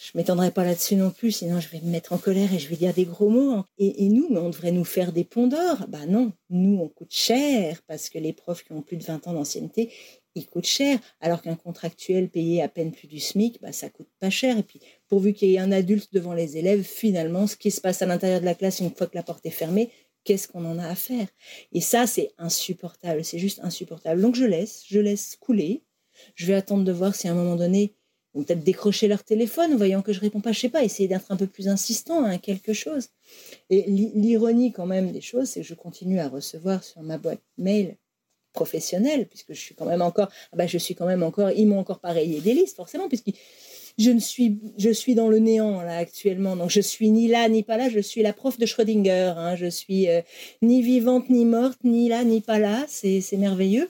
je m'étendrai pas là-dessus non plus, sinon je vais me mettre en colère et je vais dire des gros mots. Et, nous, mais on devrait nous faire des ponts d'or. Bah non, nous, on coûte cher parce que les profs qui ont plus de 20 ans d'ancienneté, ils coûtent cher. Alors qu'un contractuel payé à peine plus du SMIC, bah, ça coûte pas cher. Et puis, pourvu qu'il y ait un adulte devant les élèves, finalement, ce qui se passe à l'intérieur de la classe une fois que la porte est fermée, qu'est-ce qu'on en a à faire? Et ça, c'est insupportable, c'est juste insupportable. Donc je laisse, je laisse couler. Je vais attendre de voir si à un moment donné, vont peut-être décrocher leur téléphone, voyant que je réponds pas, je sais pas, essayer d'être un peu plus insistant à quelque chose. Et l'ironie quand même des choses, c'est que je continue à recevoir sur ma boîte mail professionnelle, puisque je suis quand même encore, ah bah, je suis quand même encore, ils m'ont encore pareillé des listes, forcément, puisqu'ils je ne suis, je suis dans le néant là actuellement. Donc je suis ni là ni pas là. Je suis la prof de Schrödinger. Hein. Je suis euh, ni vivante ni morte, ni là ni pas là. C'est merveilleux.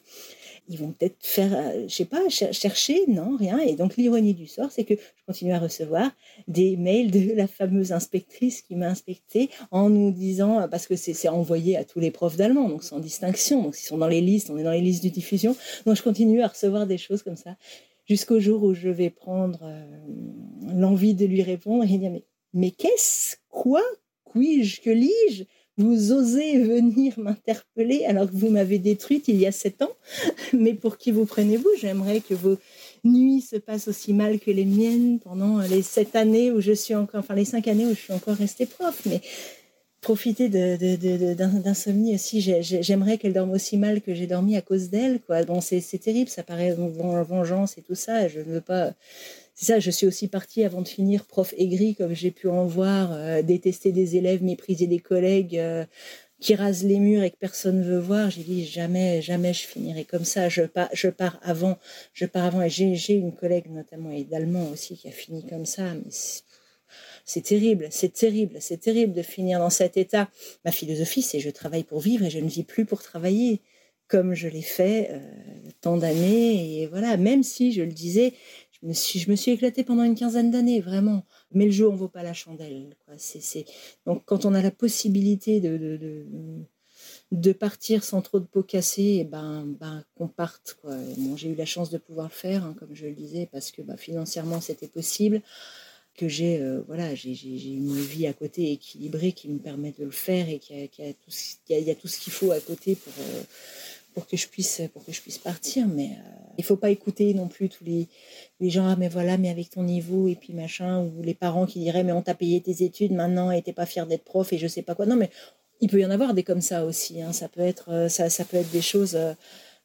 Ils vont peut-être faire, euh, je sais pas, chercher, non, rien. Et donc l'ironie du sort, c'est que je continue à recevoir des mails de la fameuse inspectrice qui m'a inspecté en nous disant, parce que c'est envoyé à tous les profs d'allemand, donc sans distinction. Donc ils sont dans les listes, on est dans les listes de diffusion. Donc je continue à recevoir des choses comme ça jusqu'au jour où je vais prendre euh, l'envie de lui répondre et dire mais, mais qu'est-ce Quoi Qui-je Que lis-je? Vous osez venir m'interpeller alors que vous m'avez détruite il y a sept ans [laughs] Mais pour qui vous prenez-vous? J'aimerais que vos nuits se passent aussi mal que les miennes pendant les sept années où je suis encore, enfin les cinq années où je suis encore restée prof. Mais profiter d'insomnie aussi. J'aimerais qu'elle dorme aussi mal que j'ai dormi à cause d'elle. Bon, c'est terrible, ça paraît vengeance et tout ça. Je ne veux pas. C'est ça, je suis aussi partie avant de finir prof aigri, comme j'ai pu en voir, euh, détester des élèves, mépriser des collègues. Euh, qui rasent les murs et que personne ne veut voir, j'ai dit jamais, jamais je finirai comme ça. Je pars, avant, je pars avant. Et j'ai une collègue notamment et d'allemand aussi qui a fini comme ça. C'est terrible, c'est terrible, c'est terrible de finir dans cet état. Ma philosophie, c'est je travaille pour vivre et je ne vis plus pour travailler, comme je l'ai fait euh, tant d'années. Et voilà, même si je le disais, je me suis éclatée pendant une quinzaine d'années, vraiment. Mais le jeu en vaut pas la chandelle. Donc quand on a la possibilité de, de, partir sans trop de peau cassée, et ben, ben qu'on parte. J'ai eu la chance de pouvoir le faire, hein, comme je le disais, parce que bah, financièrement c'était possible que j'ai euh, voilà une vie à côté équilibrée qui me permet de le faire et qu'il y, a, tout ce, y a tout ce qu'il faut à côté pour euh, pour que je puisse partir mais euh, il faut pas écouter non plus tous les, gens ah, mais voilà mais avec ton niveau et puis machin ou les parents qui diraient mais on t'a payé tes études maintenant et t'es pas fier d'être prof et je sais pas quoi non mais il peut y en avoir des comme ça aussi hein. ça peut être ça, ça peut être des choses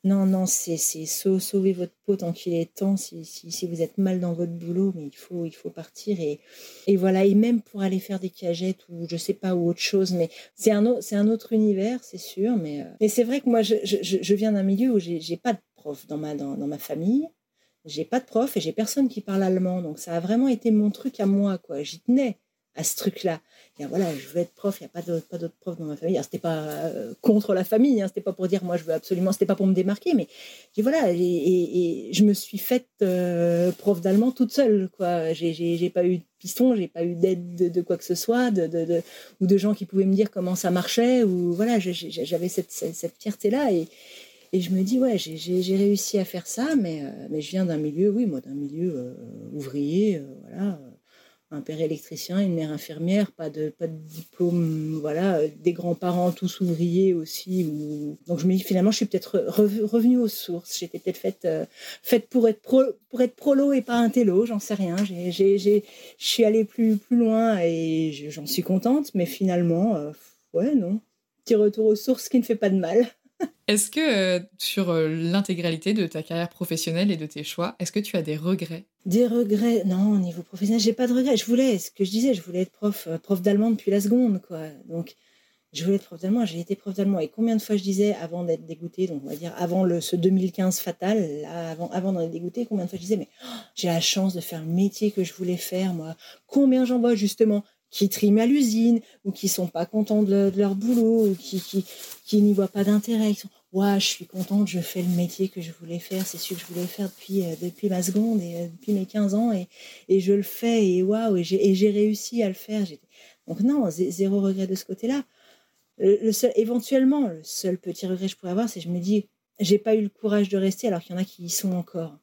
non, non, c'est sauver votre peau tant qu'il est temps. Si, si, vous êtes mal dans votre boulot, mais il faut, il faut partir. Et, et voilà, et même pour aller faire des cagettes ou je sais pas, ou autre chose, mais c'est un, un autre univers, c'est sûr. Mais, euh, mais c'est vrai que moi, je, je, je viens d'un milieu où j'ai pas de prof dans ma, dans, dans ma famille. J'ai pas de prof et j'ai personne qui parle allemand. Donc ça a vraiment été mon truc à moi, quoi. J'y tenais à ce truc-là. Voilà, je veux être prof, il n'y a pas d'autres, pas d'autres profs dans ma famille. Ce c'était pas euh, contre la famille, hein, c'était pas pour dire moi je veux absolument, c'était pas pour me démarquer, mais voilà, et, je me suis faite euh, prof d'allemand toute seule, quoi. J'ai, j'ai, pas eu de piston, j'ai pas eu d'aide de, quoi que ce soit, de, de, ou de gens qui pouvaient me dire comment ça marchait, ou voilà, j'avais cette, cette, fierté-là, et, et je me dis, ouais, j'ai, réussi à faire ça, mais, euh, mais je viens d'un milieu, oui, moi, d'un milieu ouvrier, voilà un père électricien, une mère infirmière, pas de, pas de diplôme, voilà, des grands-parents tous ouvriers aussi. Donc je me dis finalement, je suis peut-être revenue aux sources. J'étais peut-être faite, euh, faite pour être pro, pour être prolo et pas un télo, j'en sais rien. Je suis allée plus, plus loin et j'en suis contente, mais finalement, euh, ouais, non. Petit retour aux sources qui ne fait pas de mal. Est-ce que euh, sur euh, l'intégralité de ta carrière professionnelle et de tes choix, est-ce que tu as des regrets? Des regrets? Non, au niveau professionnel, j'ai pas de regrets. Je voulais, ce que je disais, je voulais être prof, euh, prof d'allemand depuis la seconde, quoi. Donc, je voulais être prof d'allemand, j'ai été prof d'allemand. Et combien de fois je disais, avant d'être dégoûtée, donc on va dire avant ce 2015 fatal, avant, d'en être dégoûtée, combien de fois je disais, mais oh, j'ai la chance de faire le métier que je voulais faire, moi. Combien j'en vois justement qui triment à l'usine ou qui sont pas contents de, leur boulot ou qui, n'y voient pas d'intérêt. Ouais, je suis contente, je fais le métier que je voulais faire, c'est ce que je voulais faire depuis, euh, depuis ma seconde et euh, depuis mes 15 ans et, et je le fais et waouh, et j'ai réussi à le faire. Donc non, zéro regret de ce côté-là. Le, seul, éventuellement, le seul petit regret que je pourrais avoir, c'est que je me dis, j'ai pas eu le courage de rester alors qu'il y en a qui y sont encore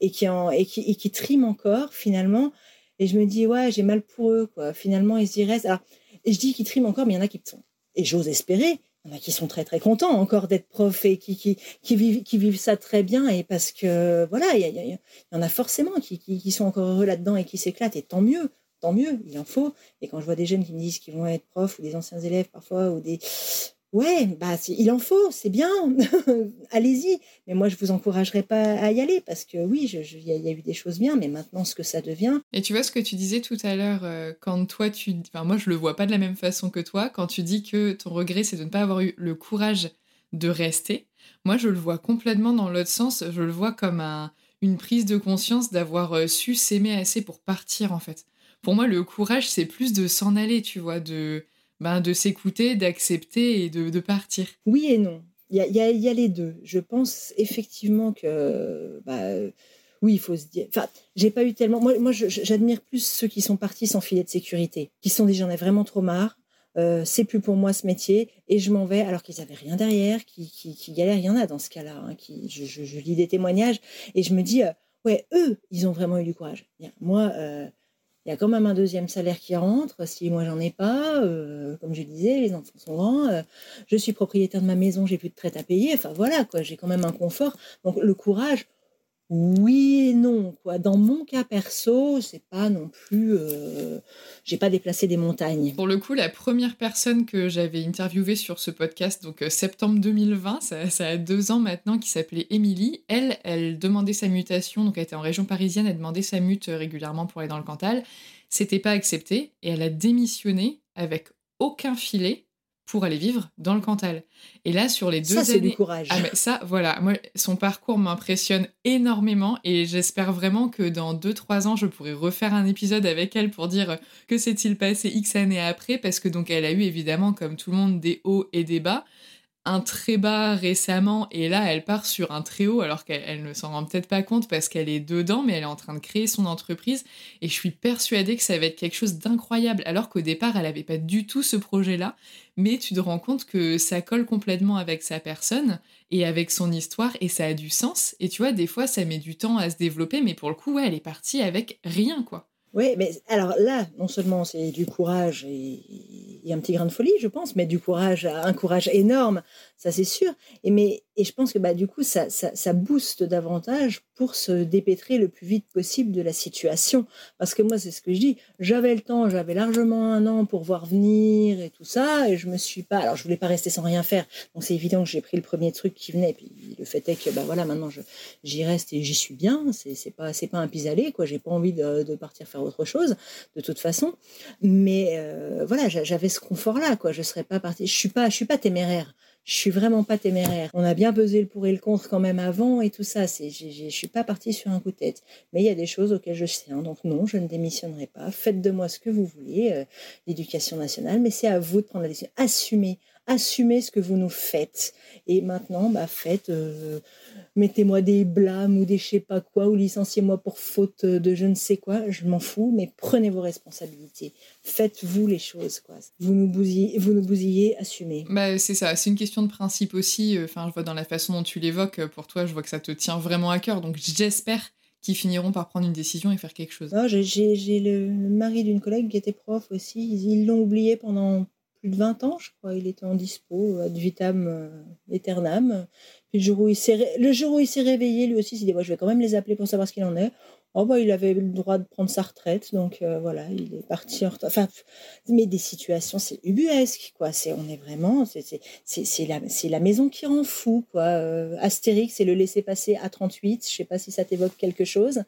et qui, en, et qui, et qui triment encore finalement et je me dis, ouais, j'ai mal pour eux, quoi. Finalement, ils y restent. Alors, je dis qu'ils triment encore, mais il y en a qui sont. Et j'ose espérer, a qui sont très très contents encore d'être prof et qui, qui, qui, vivent, qui vivent ça très bien et parce que voilà, il y, y, en a forcément qui, qui, qui sont encore heureux là-dedans et qui s'éclatent et tant mieux, tant mieux, il en faut. Et quand je vois des jeunes qui me disent qu'ils vont être profs ou des anciens élèves parfois ou des Ouais, bah il en faut, c'est bien, [laughs] allez-y. Mais moi, je vous encouragerais pas à y aller parce que oui, il y, a eu des choses bien, mais maintenant, ce que ça devient. Et tu vois ce que tu disais tout à l'heure, euh, quand toi, tu, enfin moi, je le vois pas de la même façon que toi. Quand tu dis que ton regret, c'est de ne pas avoir eu le courage de rester. Moi, je le vois complètement dans l'autre sens. Je le vois comme un, une prise de conscience d'avoir euh, su s'aimer assez pour partir, en fait. Pour moi, le courage, c'est plus de s'en aller, tu vois, de ben, de s'écouter, d'accepter et de, de, partir Oui et non. Il y a, les deux. Je pense effectivement que, bah, oui, il faut se dire. Enfin, j'ai pas eu tellement. Moi, moi j'admire plus ceux qui sont partis sans filet de sécurité, qui sont dit j'en ai vraiment trop marre. Euh, c'est plus pour moi ce métier et je m'en vais alors qu'ils avaient rien derrière, qui, qui, galèrent. Il y en a dans ce cas-là. Hein, qui, je, lis des témoignages et je me dis euh, ouais, eux, ils ont vraiment eu du courage. Moi, euh, il y a quand même un deuxième salaire qui rentre. Si moi j'en ai pas, euh, comme je disais, les enfants sont grands, euh, je suis propriétaire de ma maison, j'ai plus de traite à payer. Enfin voilà quoi, j'ai quand même un confort. Donc le courage, oui et non quoi. Dans mon cas perso, c'est pas non plus, euh, j'ai pas déplacé des montagnes. Pour le coup, la première personne que j'avais interviewée sur ce podcast, donc euh, septembre 2020, ça, ça, a deux ans maintenant, qui s'appelait Émilie. Elle, elle demandait sa mutation, donc elle était en région parisienne, elle demandait sa mute euh, régulièrement pour aller dans le Cantal. C'était pas accepté et elle a démissionné avec aucun filet pour aller vivre dans le Cantal. Et là, sur les deux ça, années... c'est du courage. Ah, mais ça, voilà, moi, son parcours m'impressionne énormément et j'espère vraiment que dans 2-3 ans, je pourrai refaire un épisode avec elle pour dire que s'est-il passé X années après, parce que donc elle a eu évidemment, comme tout le monde, des hauts et des bas un très bas récemment et là elle part sur un très haut alors qu'elle ne s'en rend peut-être pas compte parce qu'elle est dedans mais elle est en train de créer son entreprise et je suis persuadée que ça va être quelque chose d'incroyable alors qu'au départ elle avait pas du tout ce projet là mais tu te rends compte que ça colle complètement avec sa personne et avec son histoire et ça a du sens. Et tu vois des fois ça met du temps à se développer mais pour le coup ouais, elle est partie avec rien quoi oui, mais alors là, non seulement c'est du courage et, et, un petit grain de folie, je pense, mais du courage, un courage énorme, ça c'est sûr. Et, mais, et je pense que bah, du coup, ça, ça, ça booste davantage pour se dépêtrer le plus vite possible de la situation. Parce que moi, c'est ce que je dis, j'avais le temps, j'avais largement un an pour voir venir et tout ça, et je me suis pas. Alors, je voulais pas rester sans rien faire. Donc, c'est évident que j'ai pris le premier truc qui venait. Et puis, le fait est que, bah voilà, maintenant, j'y reste et j'y suis bien. C'est pas, pas un pis-aller, quoi. J'ai pas envie de, de partir faire autre chose, de toute façon. Mais euh, voilà, j'avais ce confort-là, quoi. Je serais pas partie. Je suis pas, je suis pas téméraire je suis vraiment pas téméraire. On a bien pesé le pour et le contre quand même avant et tout ça. C'est, je suis pas partie sur un coup de tête. Mais il y a des choses auxquelles je tiens. Donc non, je ne démissionnerai pas. Faites de moi ce que vous voulez, euh, l'éducation nationale. Mais c'est à vous de prendre la décision. Assumez, assumez ce que vous nous faites. Et maintenant, bah, faites, euh, mettez-moi des blâmes ou des je sais pas quoi, ou licenciez-moi pour faute de je ne sais quoi, je m'en fous, mais prenez vos responsabilités. Faites-vous les choses, quoi. Vous nous bousillez, vous nous bousillez assumez. Bah, c'est ça, c'est une question de principe aussi. Enfin, je vois dans la façon dont tu l'évoques, pour toi, je vois que ça te tient vraiment à cœur. Donc, j'espère qu'ils finiront par prendre une décision et faire quelque chose. Oh, j'ai le mari d'une collègue qui était prof aussi. Ils l'ont oublié pendant plus de 20 ans, je crois. Il était en dispo, ad vitam euh, aeternam. Puis le jour où il s'est, réveillé, lui aussi, il s'est dit, ouais, je vais quand même les appeler pour savoir ce qu'il en est. Oh bah, il avait le droit de prendre sa retraite, donc euh, voilà, il est parti en retraite. Enfin, mais des situations, c'est ubuesque, quoi. C'est, on est vraiment, c'est, la, la maison qui rend fou, quoi. Euh, Astérix, c'est le laisser passer à 38. Je sais pas si ça t'évoque quelque chose.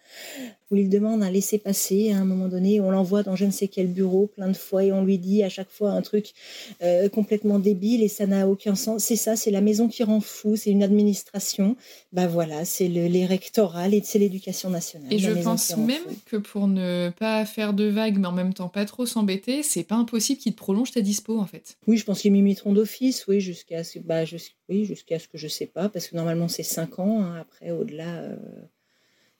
Où il demande un laisser passer à un moment donné, on l'envoie dans je ne sais quel bureau plein de fois et on lui dit à chaque fois un truc euh, complètement débile et ça n'a aucun sens. C'est ça, c'est la maison qui rend fou, c'est une administration. Bah voilà, c'est le, les rectorales et c'est l'éducation nationale. Et je pense même que pour ne pas faire de vagues, mais en même temps pas trop s'embêter, c'est pas impossible qu'ils te prolongent ta dispo en fait. Oui, je pense qu'ils m'imiteront d'office, oui, jusqu'à ce, bah, jusqu oui, jusqu'à ce que je sais pas, parce que normalement c'est 5 ans, hein, après au-delà. Euh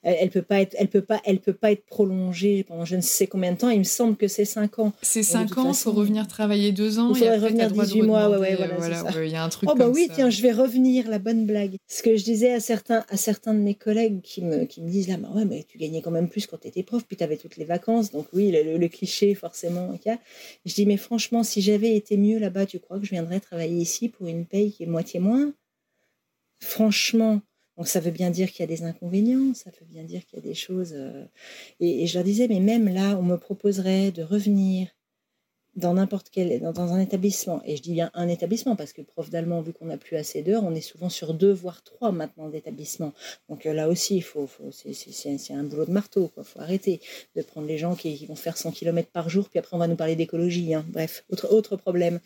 elle, peut pas être, elle peut pas, elle peut pas être prolongée pendant je ne sais combien de temps. Il me semble que c'est 5 ans. C'est 5 ans, il faut revenir travailler 2 ans. Il faudrait revenir 18 mois, ouais, ouais, voilà. Il y a un truc Oh, bah oui, tiens, je vais revenir, la bonne blague. Ce que je disais à certains, à certains de mes collègues qui me, qui me disent là, bah ouais, mais tu gagnais quand même plus quand tu étais prof, puis tu avais toutes les vacances. Donc oui, le, cliché, forcément. Je dis, mais franchement, si j'avais été mieux là-bas, tu crois que je viendrais travailler ici pour une paye qui est moitié moins? Franchement, donc ça veut bien dire qu'il y a des inconvénients, ça veut bien dire qu'il y a des choses. Euh, et, je leur disais, mais même là, on me proposerait de revenir dans n'importe quel, dans, un établissement. Et je dis bien un établissement parce que prof d'allemand, vu qu'on n'a plus assez d'heures, on est souvent sur deux voire trois maintenant d'établissements. Donc euh, là aussi, il faut, c'est un boulot de marteau. Il faut arrêter de prendre les gens qui, vont faire 100 km par jour, puis après on va nous parler d'écologie. Hein. Bref, autre, autre problème.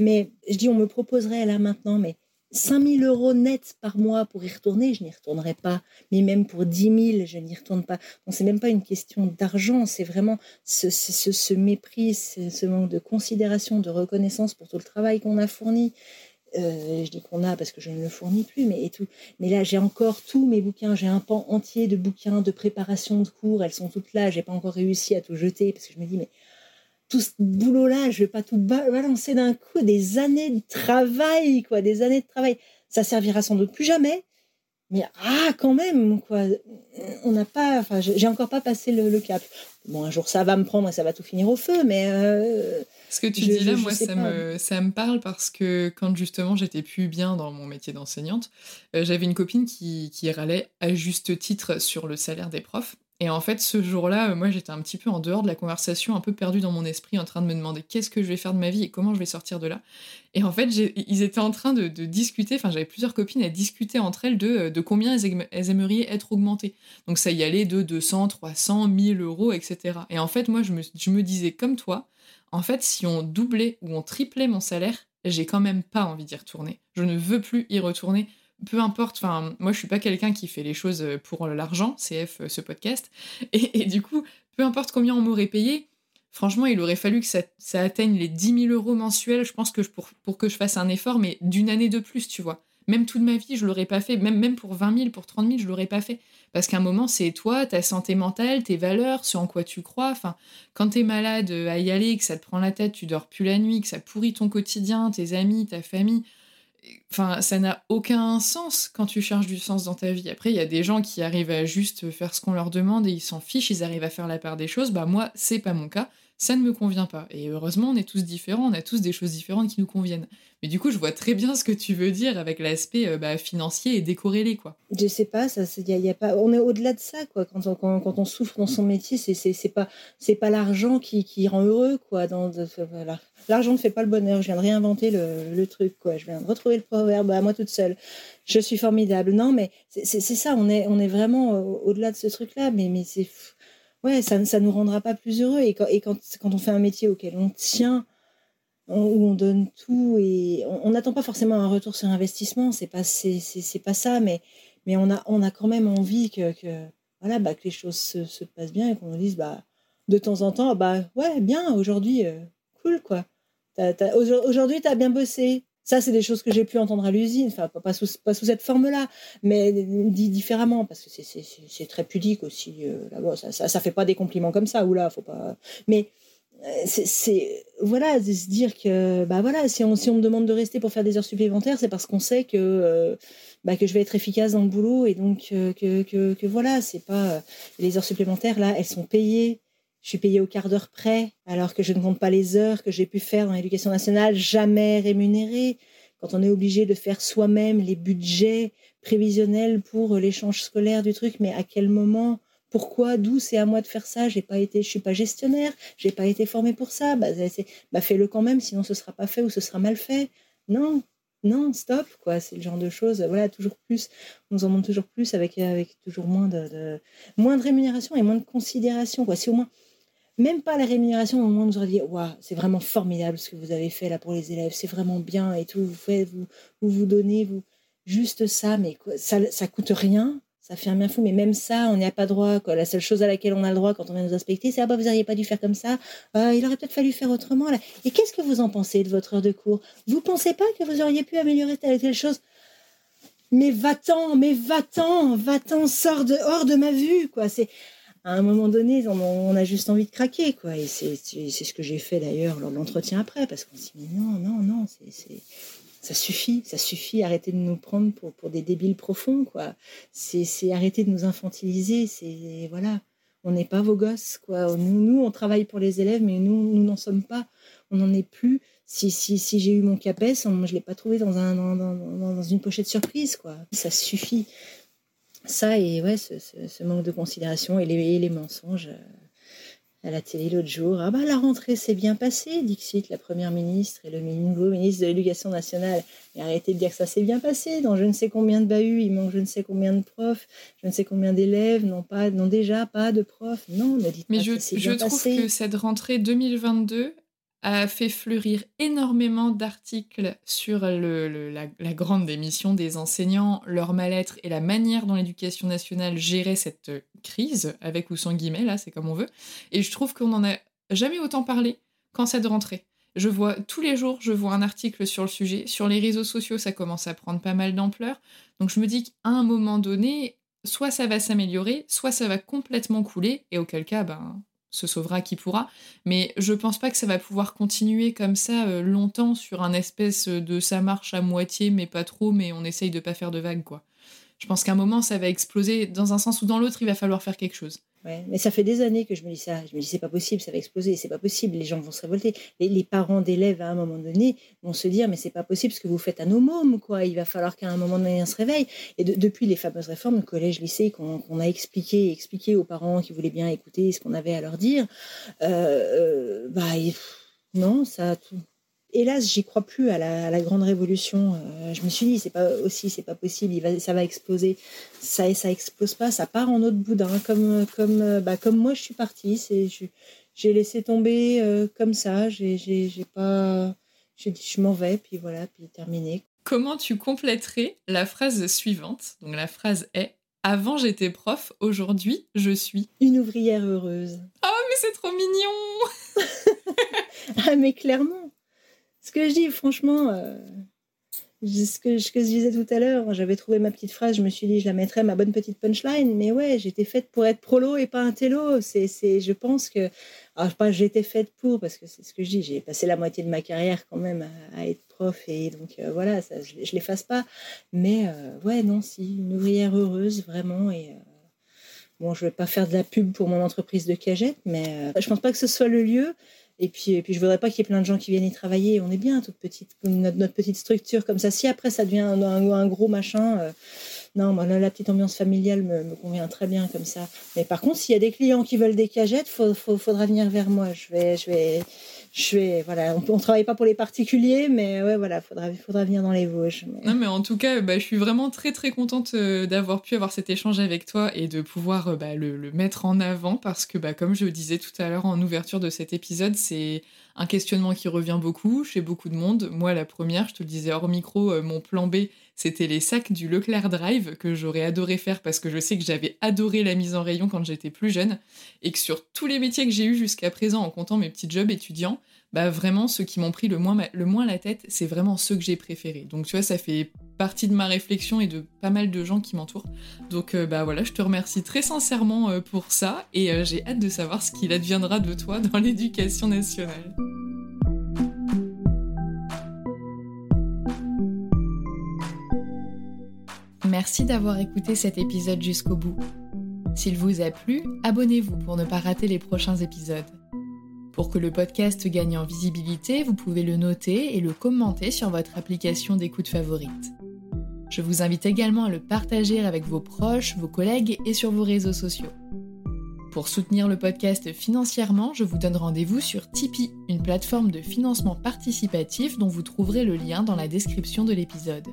Mais je dis, on me proposerait là maintenant, mais 5000 euros net par mois pour y retourner, je n'y retournerai pas. Mais même pour 10 000, je n'y retourne pas. Donc, c'est même pas une question d'argent, c'est vraiment ce mépris, ce, manque de considération, de reconnaissance pour tout le travail qu'on a fourni. Euh, je dis qu'on a parce que je ne le fournis plus, mais et tout. Mais là, j'ai encore tous mes bouquins. J'ai un pan entier de bouquins de préparation de cours. Elles sont toutes là. J'ai pas encore réussi à tout jeter parce que je me dis, mais tout ce boulot-là, je vais pas tout balancer d'un coup, des années de travail, quoi, des années de travail. Ça servira sans doute plus jamais, mais ah, quand même, quoi. On n'a pas, enfin, j'ai encore pas passé le, cap. Bon, un jour ça va me prendre et ça va tout finir au feu, mais. Euh, ce que tu dis là, moi, ça me, ça me parle parce que quand justement j'étais plus bien dans mon métier d'enseignante, euh, j'avais une copine qui, qui râlait à juste titre sur le salaire des profs. Et en fait, ce jour-là, euh, moi, j'étais un petit peu en dehors de la conversation, un peu perdu dans mon esprit, en train de me demander qu'est-ce que je vais faire de ma vie et comment je vais sortir de là. Et en fait, ils étaient en train de, discuter, enfin, j'avais plusieurs copines à discuter entre elles de, euh, combien elles, aimeraient être augmentées. Donc, ça y allait de 200, 300, 1000 euros, etc. Et en fait, moi, je me disais, comme toi, en fait, si on doublait ou on triplait mon salaire, j'ai quand même pas envie d'y retourner. Je ne veux plus y retourner peu importe, enfin, moi je suis pas quelqu'un qui fait les choses euh, pour l'argent, CF euh, ce podcast, [laughs] et, du coup, peu importe combien on m'aurait payé, franchement, il aurait fallu que ça, atteigne les 10 000 euros mensuels, je pense que pour, que je fasse un effort, mais d'une année de plus, tu vois. Même toute ma vie, je l'aurais pas fait, même, même pour 20 000, pour 30 000, je l'aurais pas fait. Parce qu'à un moment, c'est toi, ta santé mentale, tes valeurs, ce en quoi tu crois. Enfin, quand t'es malade euh, à y aller, que ça te prend la tête, tu dors plus la nuit, que ça pourrit ton quotidien, tes amis, ta famille, Enfin, ça n'a aucun sens quand tu cherches du sens dans ta vie. Après, il y a des gens qui arrivent à juste faire ce qu'on leur demande et ils s'en fichent, ils arrivent à faire la part des choses. Bah moi, c'est pas mon cas, ça ne me convient pas. Et heureusement, on est tous différents, on a tous des choses différentes qui nous conviennent. Mais du coup, je vois très bien ce que tu veux dire avec l'aspect euh, bah, financier et décorrélé, quoi. Je sais pas, ça, y a, y a pas, on est au-delà de ça, quoi. Quand on, souffre dans son métier, c'est, c'est, pas, c'est pas l'argent qui, qui rend heureux, quoi. Dans. L'argent ne fait pas le bonheur. Je viens de réinventer le, le, truc, quoi. Je viens de retrouver le proverbe à moi toute seule. Je suis formidable. Non, mais c'est, ça. On est, on est vraiment au-delà de ce truc-là. Mais, mais c'est, ouais, ça, ça nous rendra pas plus heureux. Et quand, et quand, quand on fait un métier auquel on tient où on donne tout et on n'attend pas forcément un retour sur investissement, c'est pas c'est, pas ça, mais mais on a on a quand même envie que, que voilà bah, que les choses se, se, passent bien et qu'on nous dise bah de temps en temps bah ouais bien aujourd'hui euh, cool quoi aujourd'hui tu as bien bossé ça c'est des choses que j'ai pu entendre à l'usine. Enfin pas, sous, cette forme là mais dit différemment parce que c'est, très pudique aussi euh, là-bas. Ça, ça, ça fait pas des compliments comme ça. Ou là faut pas. Mais c'est voilà de se dire que bah voilà si on me demande de rester pour faire des heures supplémentaires c'est parce qu'on sait que euh, bah, que je vais être efficace dans le boulot et donc euh, que, que, que, voilà c'est pas euh, les heures supplémentaires là elles sont payées je suis payée au quart d'heure près alors que je ne compte pas les heures que j'ai pu faire dans l'éducation nationale jamais rémunérées quand on est obligé de faire soi-même les budgets prévisionnels pour l'échange scolaire du truc mais à quel moment? Pourquoi, d'où c'est à moi de faire ça? J'ai pas été, je suis pas gestionnaire, j'ai pas été formé pour ça. Bah, bah, fais-le quand même, sinon ce sera pas fait ou ce sera mal fait. Non, non, stop, quoi. C'est le genre de choses. Voilà, toujours plus. On nous en demande toujours plus avec, avec toujours moins de, moins de rémunération et moins de considération, quoi. Si au moins, même pas la rémunération, au moins on nous aurait dit, c'est vraiment formidable ce que vous avez fait là pour les élèves, c'est vraiment bien et tout. Vous faites, vous, vous vous donnez, vous juste ça, mais ça, ça coûte rien ça fait un bien fou, mais même ça, on n'y a pas droit. La seule chose à laquelle on a le droit quand on vient nous inspecter, c'est ah bah vous n'auriez pas dû faire comme ça. Euh, il aurait peut-être fallu faire autrement. Là. Et qu'est-ce que vous en pensez de votre heure de cours? Vous pensez pas que vous auriez pu améliorer telle ou telle chose? Mais va-t'en, mais va-t'en, va-t'en, sors de, hors de ma vue, quoi. C'est, à un moment donné, on, a juste envie de craquer, quoi. Et c'est, ce que j'ai fait d'ailleurs lors de l'entretien après, parce qu'on s'est dit, non, non, non, ça suffit, ça suffit, arrêtez de nous prendre pour, pour des débiles profonds, quoi. C'est, arrêter de nous infantiliser, c'est, voilà. On n'est pas vos gosses, quoi. Nous, nous, on travaille pour les élèves, mais nous, nous n'en sommes pas. On n'en est plus si, si, si j'ai eu mon CAPES, je ne l'ai pas trouvé dans, un, dans, dans, une pochette surprise. Quoi. Ça suffit. Ça et ouais, ce, ce, manque de considération et les, les, mensonges euh, à la télé l'autre jour. Ah bah la rentrée s'est bien passée, Dixit, la première ministre et le nouveau ministre de l'Éducation nationale. Et arrêtez de dire que ça s'est bien passé. Dans je ne sais combien de bahuts, il manque je ne sais combien de profs, je ne sais combien d'élèves, non pas, non déjà pas de profs. Non, ne dites Mais pas je, que je trouve que cette rentrée 2022 a fait fleurir énormément d'articles sur la, grande démission des enseignants, leur mal-être et la manière dont l'éducation nationale gérait cette crise, avec ou sans guillemets, là, c'est comme on veut. Et je trouve qu'on n'en a jamais autant parlé qu'en cette rentrée. Je vois tous les jours, je vois un article sur le sujet. Sur les réseaux sociaux, ça commence à prendre pas mal d'ampleur. Donc je me dis qu'à un moment donné, soit ça va s'améliorer, soit ça va complètement couler, et auquel cas, ben, se sauvera qui pourra. Mais je pense pas que ça va pouvoir continuer comme ça euh, longtemps sur un espèce de ça marche à moitié, mais pas trop, mais on essaye de pas faire de vagues, quoi. Je pense qu'à un moment, ça va exploser. Dans un sens ou dans l'autre, il va falloir faire quelque chose mais ça fait des années que je me dis ça. Je me dis c'est pas possible, ça va exploser, c'est pas possible. Les gens vont se révolter. Les, parents d'élèves à un moment donné vont se dire mais c'est pas possible ce que vous faites à nos mômes quoi. Il va falloir qu'à un moment donné on se réveille. Et depuis les fameuses réformes de collège, lycée qu'on a expliqué, expliqué aux parents qui voulaient bien écouter ce qu'on avait à leur dire, euh, euh, bah non ça tout hélas, j'y crois plus à la, grande révolution. Euh, je me suis dit, c'est pas aussi, c'est pas possible, il va, ça va exploser. Ça, ça explose pas, ça part en autre boudin, comme, comme, euh, bah, comme moi je suis partie. C'est, j'ai laissé tomber euh, comme ça. J'ai, j'ai, pas, j'ai dit, je m'en vais, puis voilà, puis terminé. Comment tu compléterais la phrase suivante? Donc la phrase est avant j'étais prof, aujourd'hui je suis une ouvrière heureuse. Oh mais c'est trop mignon [laughs] Ah mais clairement, ce que je dis, franchement, euh, ce, que, je disais tout à l'heure, j'avais trouvé ma petite phrase, je me suis dit, je la mettrais, ma bonne petite punchline, mais ouais, j'étais faite pour être prolo et pas un télo. C'est, je pense que, alors pas j'étais faite pour, parce que c'est ce que je dis, j'ai passé la moitié de ma carrière quand même à, être prof, et donc euh, voilà, je, ne l'efface pas. Mais euh, ouais, non, si, une ouvrière heureuse, vraiment, et. Bon, je vais pas faire de la pub pour mon entreprise de cagette, mais je pense pas que ce soit le lieu. Et puis, et puis je voudrais pas qu'il y ait plein de gens qui viennent y travailler. On est bien, toute petite, notre, notre petite structure comme ça. Si après ça devient un, gros machin, euh, non, moi, la petite ambiance familiale me, convient très bien comme ça. Mais par contre, s'il y a des clients qui veulent des cagettes, il faudra venir vers moi. Je vais, je vais, je vais, voilà, on, ne travaille pas pour les particuliers, mais ouais, voilà, faudra, venir dans les Vosges. Non, mais en tout cas, bah, je suis vraiment très très contente euh, d'avoir pu avoir cet échange avec toi et de pouvoir euh, bah, le, le, mettre en avant parce que, bah, comme je le disais tout à l'heure en ouverture de cet épisode, c'est un questionnement qui revient beaucoup chez beaucoup de monde. Moi, la première, je te le disais hors micro, euh, mon plan B, c'était les sacs du Leclerc Drive que j'aurais adoré faire parce que je sais que j'avais adoré la mise en rayon quand j'étais plus jeune et que sur tous les métiers que j'ai eus jusqu'à présent en comptant mes petits jobs étudiants, bah vraiment ceux qui m'ont pris le moins, le moins la tête, c'est vraiment ceux que j'ai préférés. Donc tu vois, ça fait partie de ma réflexion et de pas mal de gens qui m'entourent. Donc euh, bah voilà, je te remercie très sincèrement euh, pour ça et euh, j'ai hâte de savoir ce qu'il adviendra de toi dans [laughs] l'éducation nationale. Merci d'avoir écouté cet épisode jusqu'au bout. S'il vous a plu, abonnez-vous pour ne pas rater les prochains épisodes. Pour que le podcast gagne en visibilité, vous pouvez le noter et le commenter sur votre application d'écoute favorite. Je vous invite également à le partager avec vos proches, vos collègues et sur vos réseaux sociaux. Pour soutenir le podcast financièrement, je vous donne rendez-vous sur Tipeee, une plateforme de financement participatif dont vous trouverez le lien dans la description de l'épisode.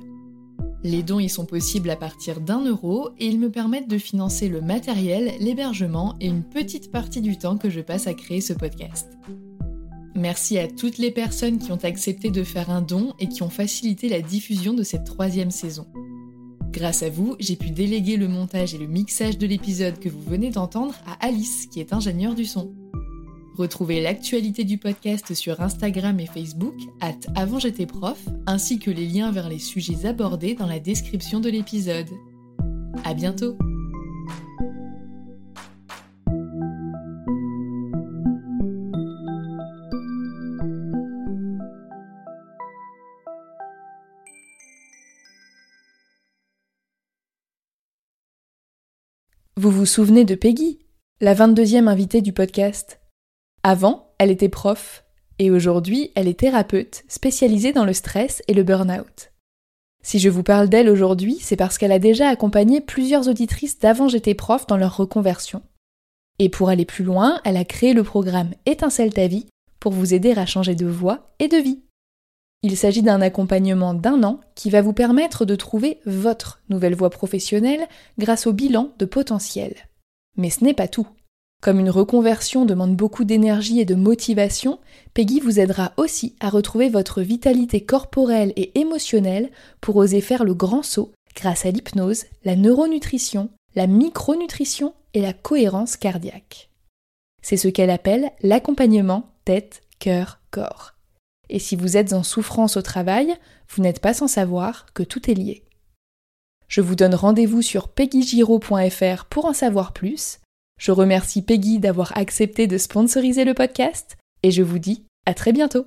Les dons y sont possibles à partir d'un euro et ils me permettent de financer le matériel, l'hébergement et une petite partie du temps que je passe à créer ce podcast. Merci à toutes les personnes qui ont accepté de faire un don et qui ont facilité la diffusion de cette troisième saison. Grâce à vous, j'ai pu déléguer le montage et le mixage de l'épisode que vous venez d'entendre à Alice, qui est ingénieure du son. Retrouvez l'actualité du podcast sur Instagram et Facebook, at avant j'étais prof, ainsi que les liens vers les sujets abordés dans la description de l'épisode. À bientôt! Vous vous souvenez de Peggy, la 22e invitée du podcast? Avant, elle était prof, et aujourd'hui, elle est thérapeute spécialisée dans le stress et le burn-out. Si je vous parle d'elle aujourd'hui, c'est parce qu'elle a déjà accompagné plusieurs auditrices d'avant j'étais prof dans leur reconversion. Et pour aller plus loin, elle a créé le programme Étincelle ta vie pour vous aider à changer de voie et de vie. Il s'agit d'un accompagnement d'un an qui va vous permettre de trouver votre nouvelle voie professionnelle grâce au bilan de potentiel. Mais ce n'est pas tout. Comme une reconversion demande beaucoup d'énergie et de motivation, Peggy vous aidera aussi à retrouver votre vitalité corporelle et émotionnelle pour oser faire le grand saut grâce à l'hypnose, la neuronutrition, la micronutrition et la cohérence cardiaque. C'est ce qu'elle appelle l'accompagnement tête, cœur, corps. Et si vous êtes en souffrance au travail, vous n'êtes pas sans savoir que tout est lié. Je vous donne rendez-vous sur peggygiro.fr pour en savoir plus. Je remercie Peggy d'avoir accepté de sponsoriser le podcast et je vous dis à très bientôt.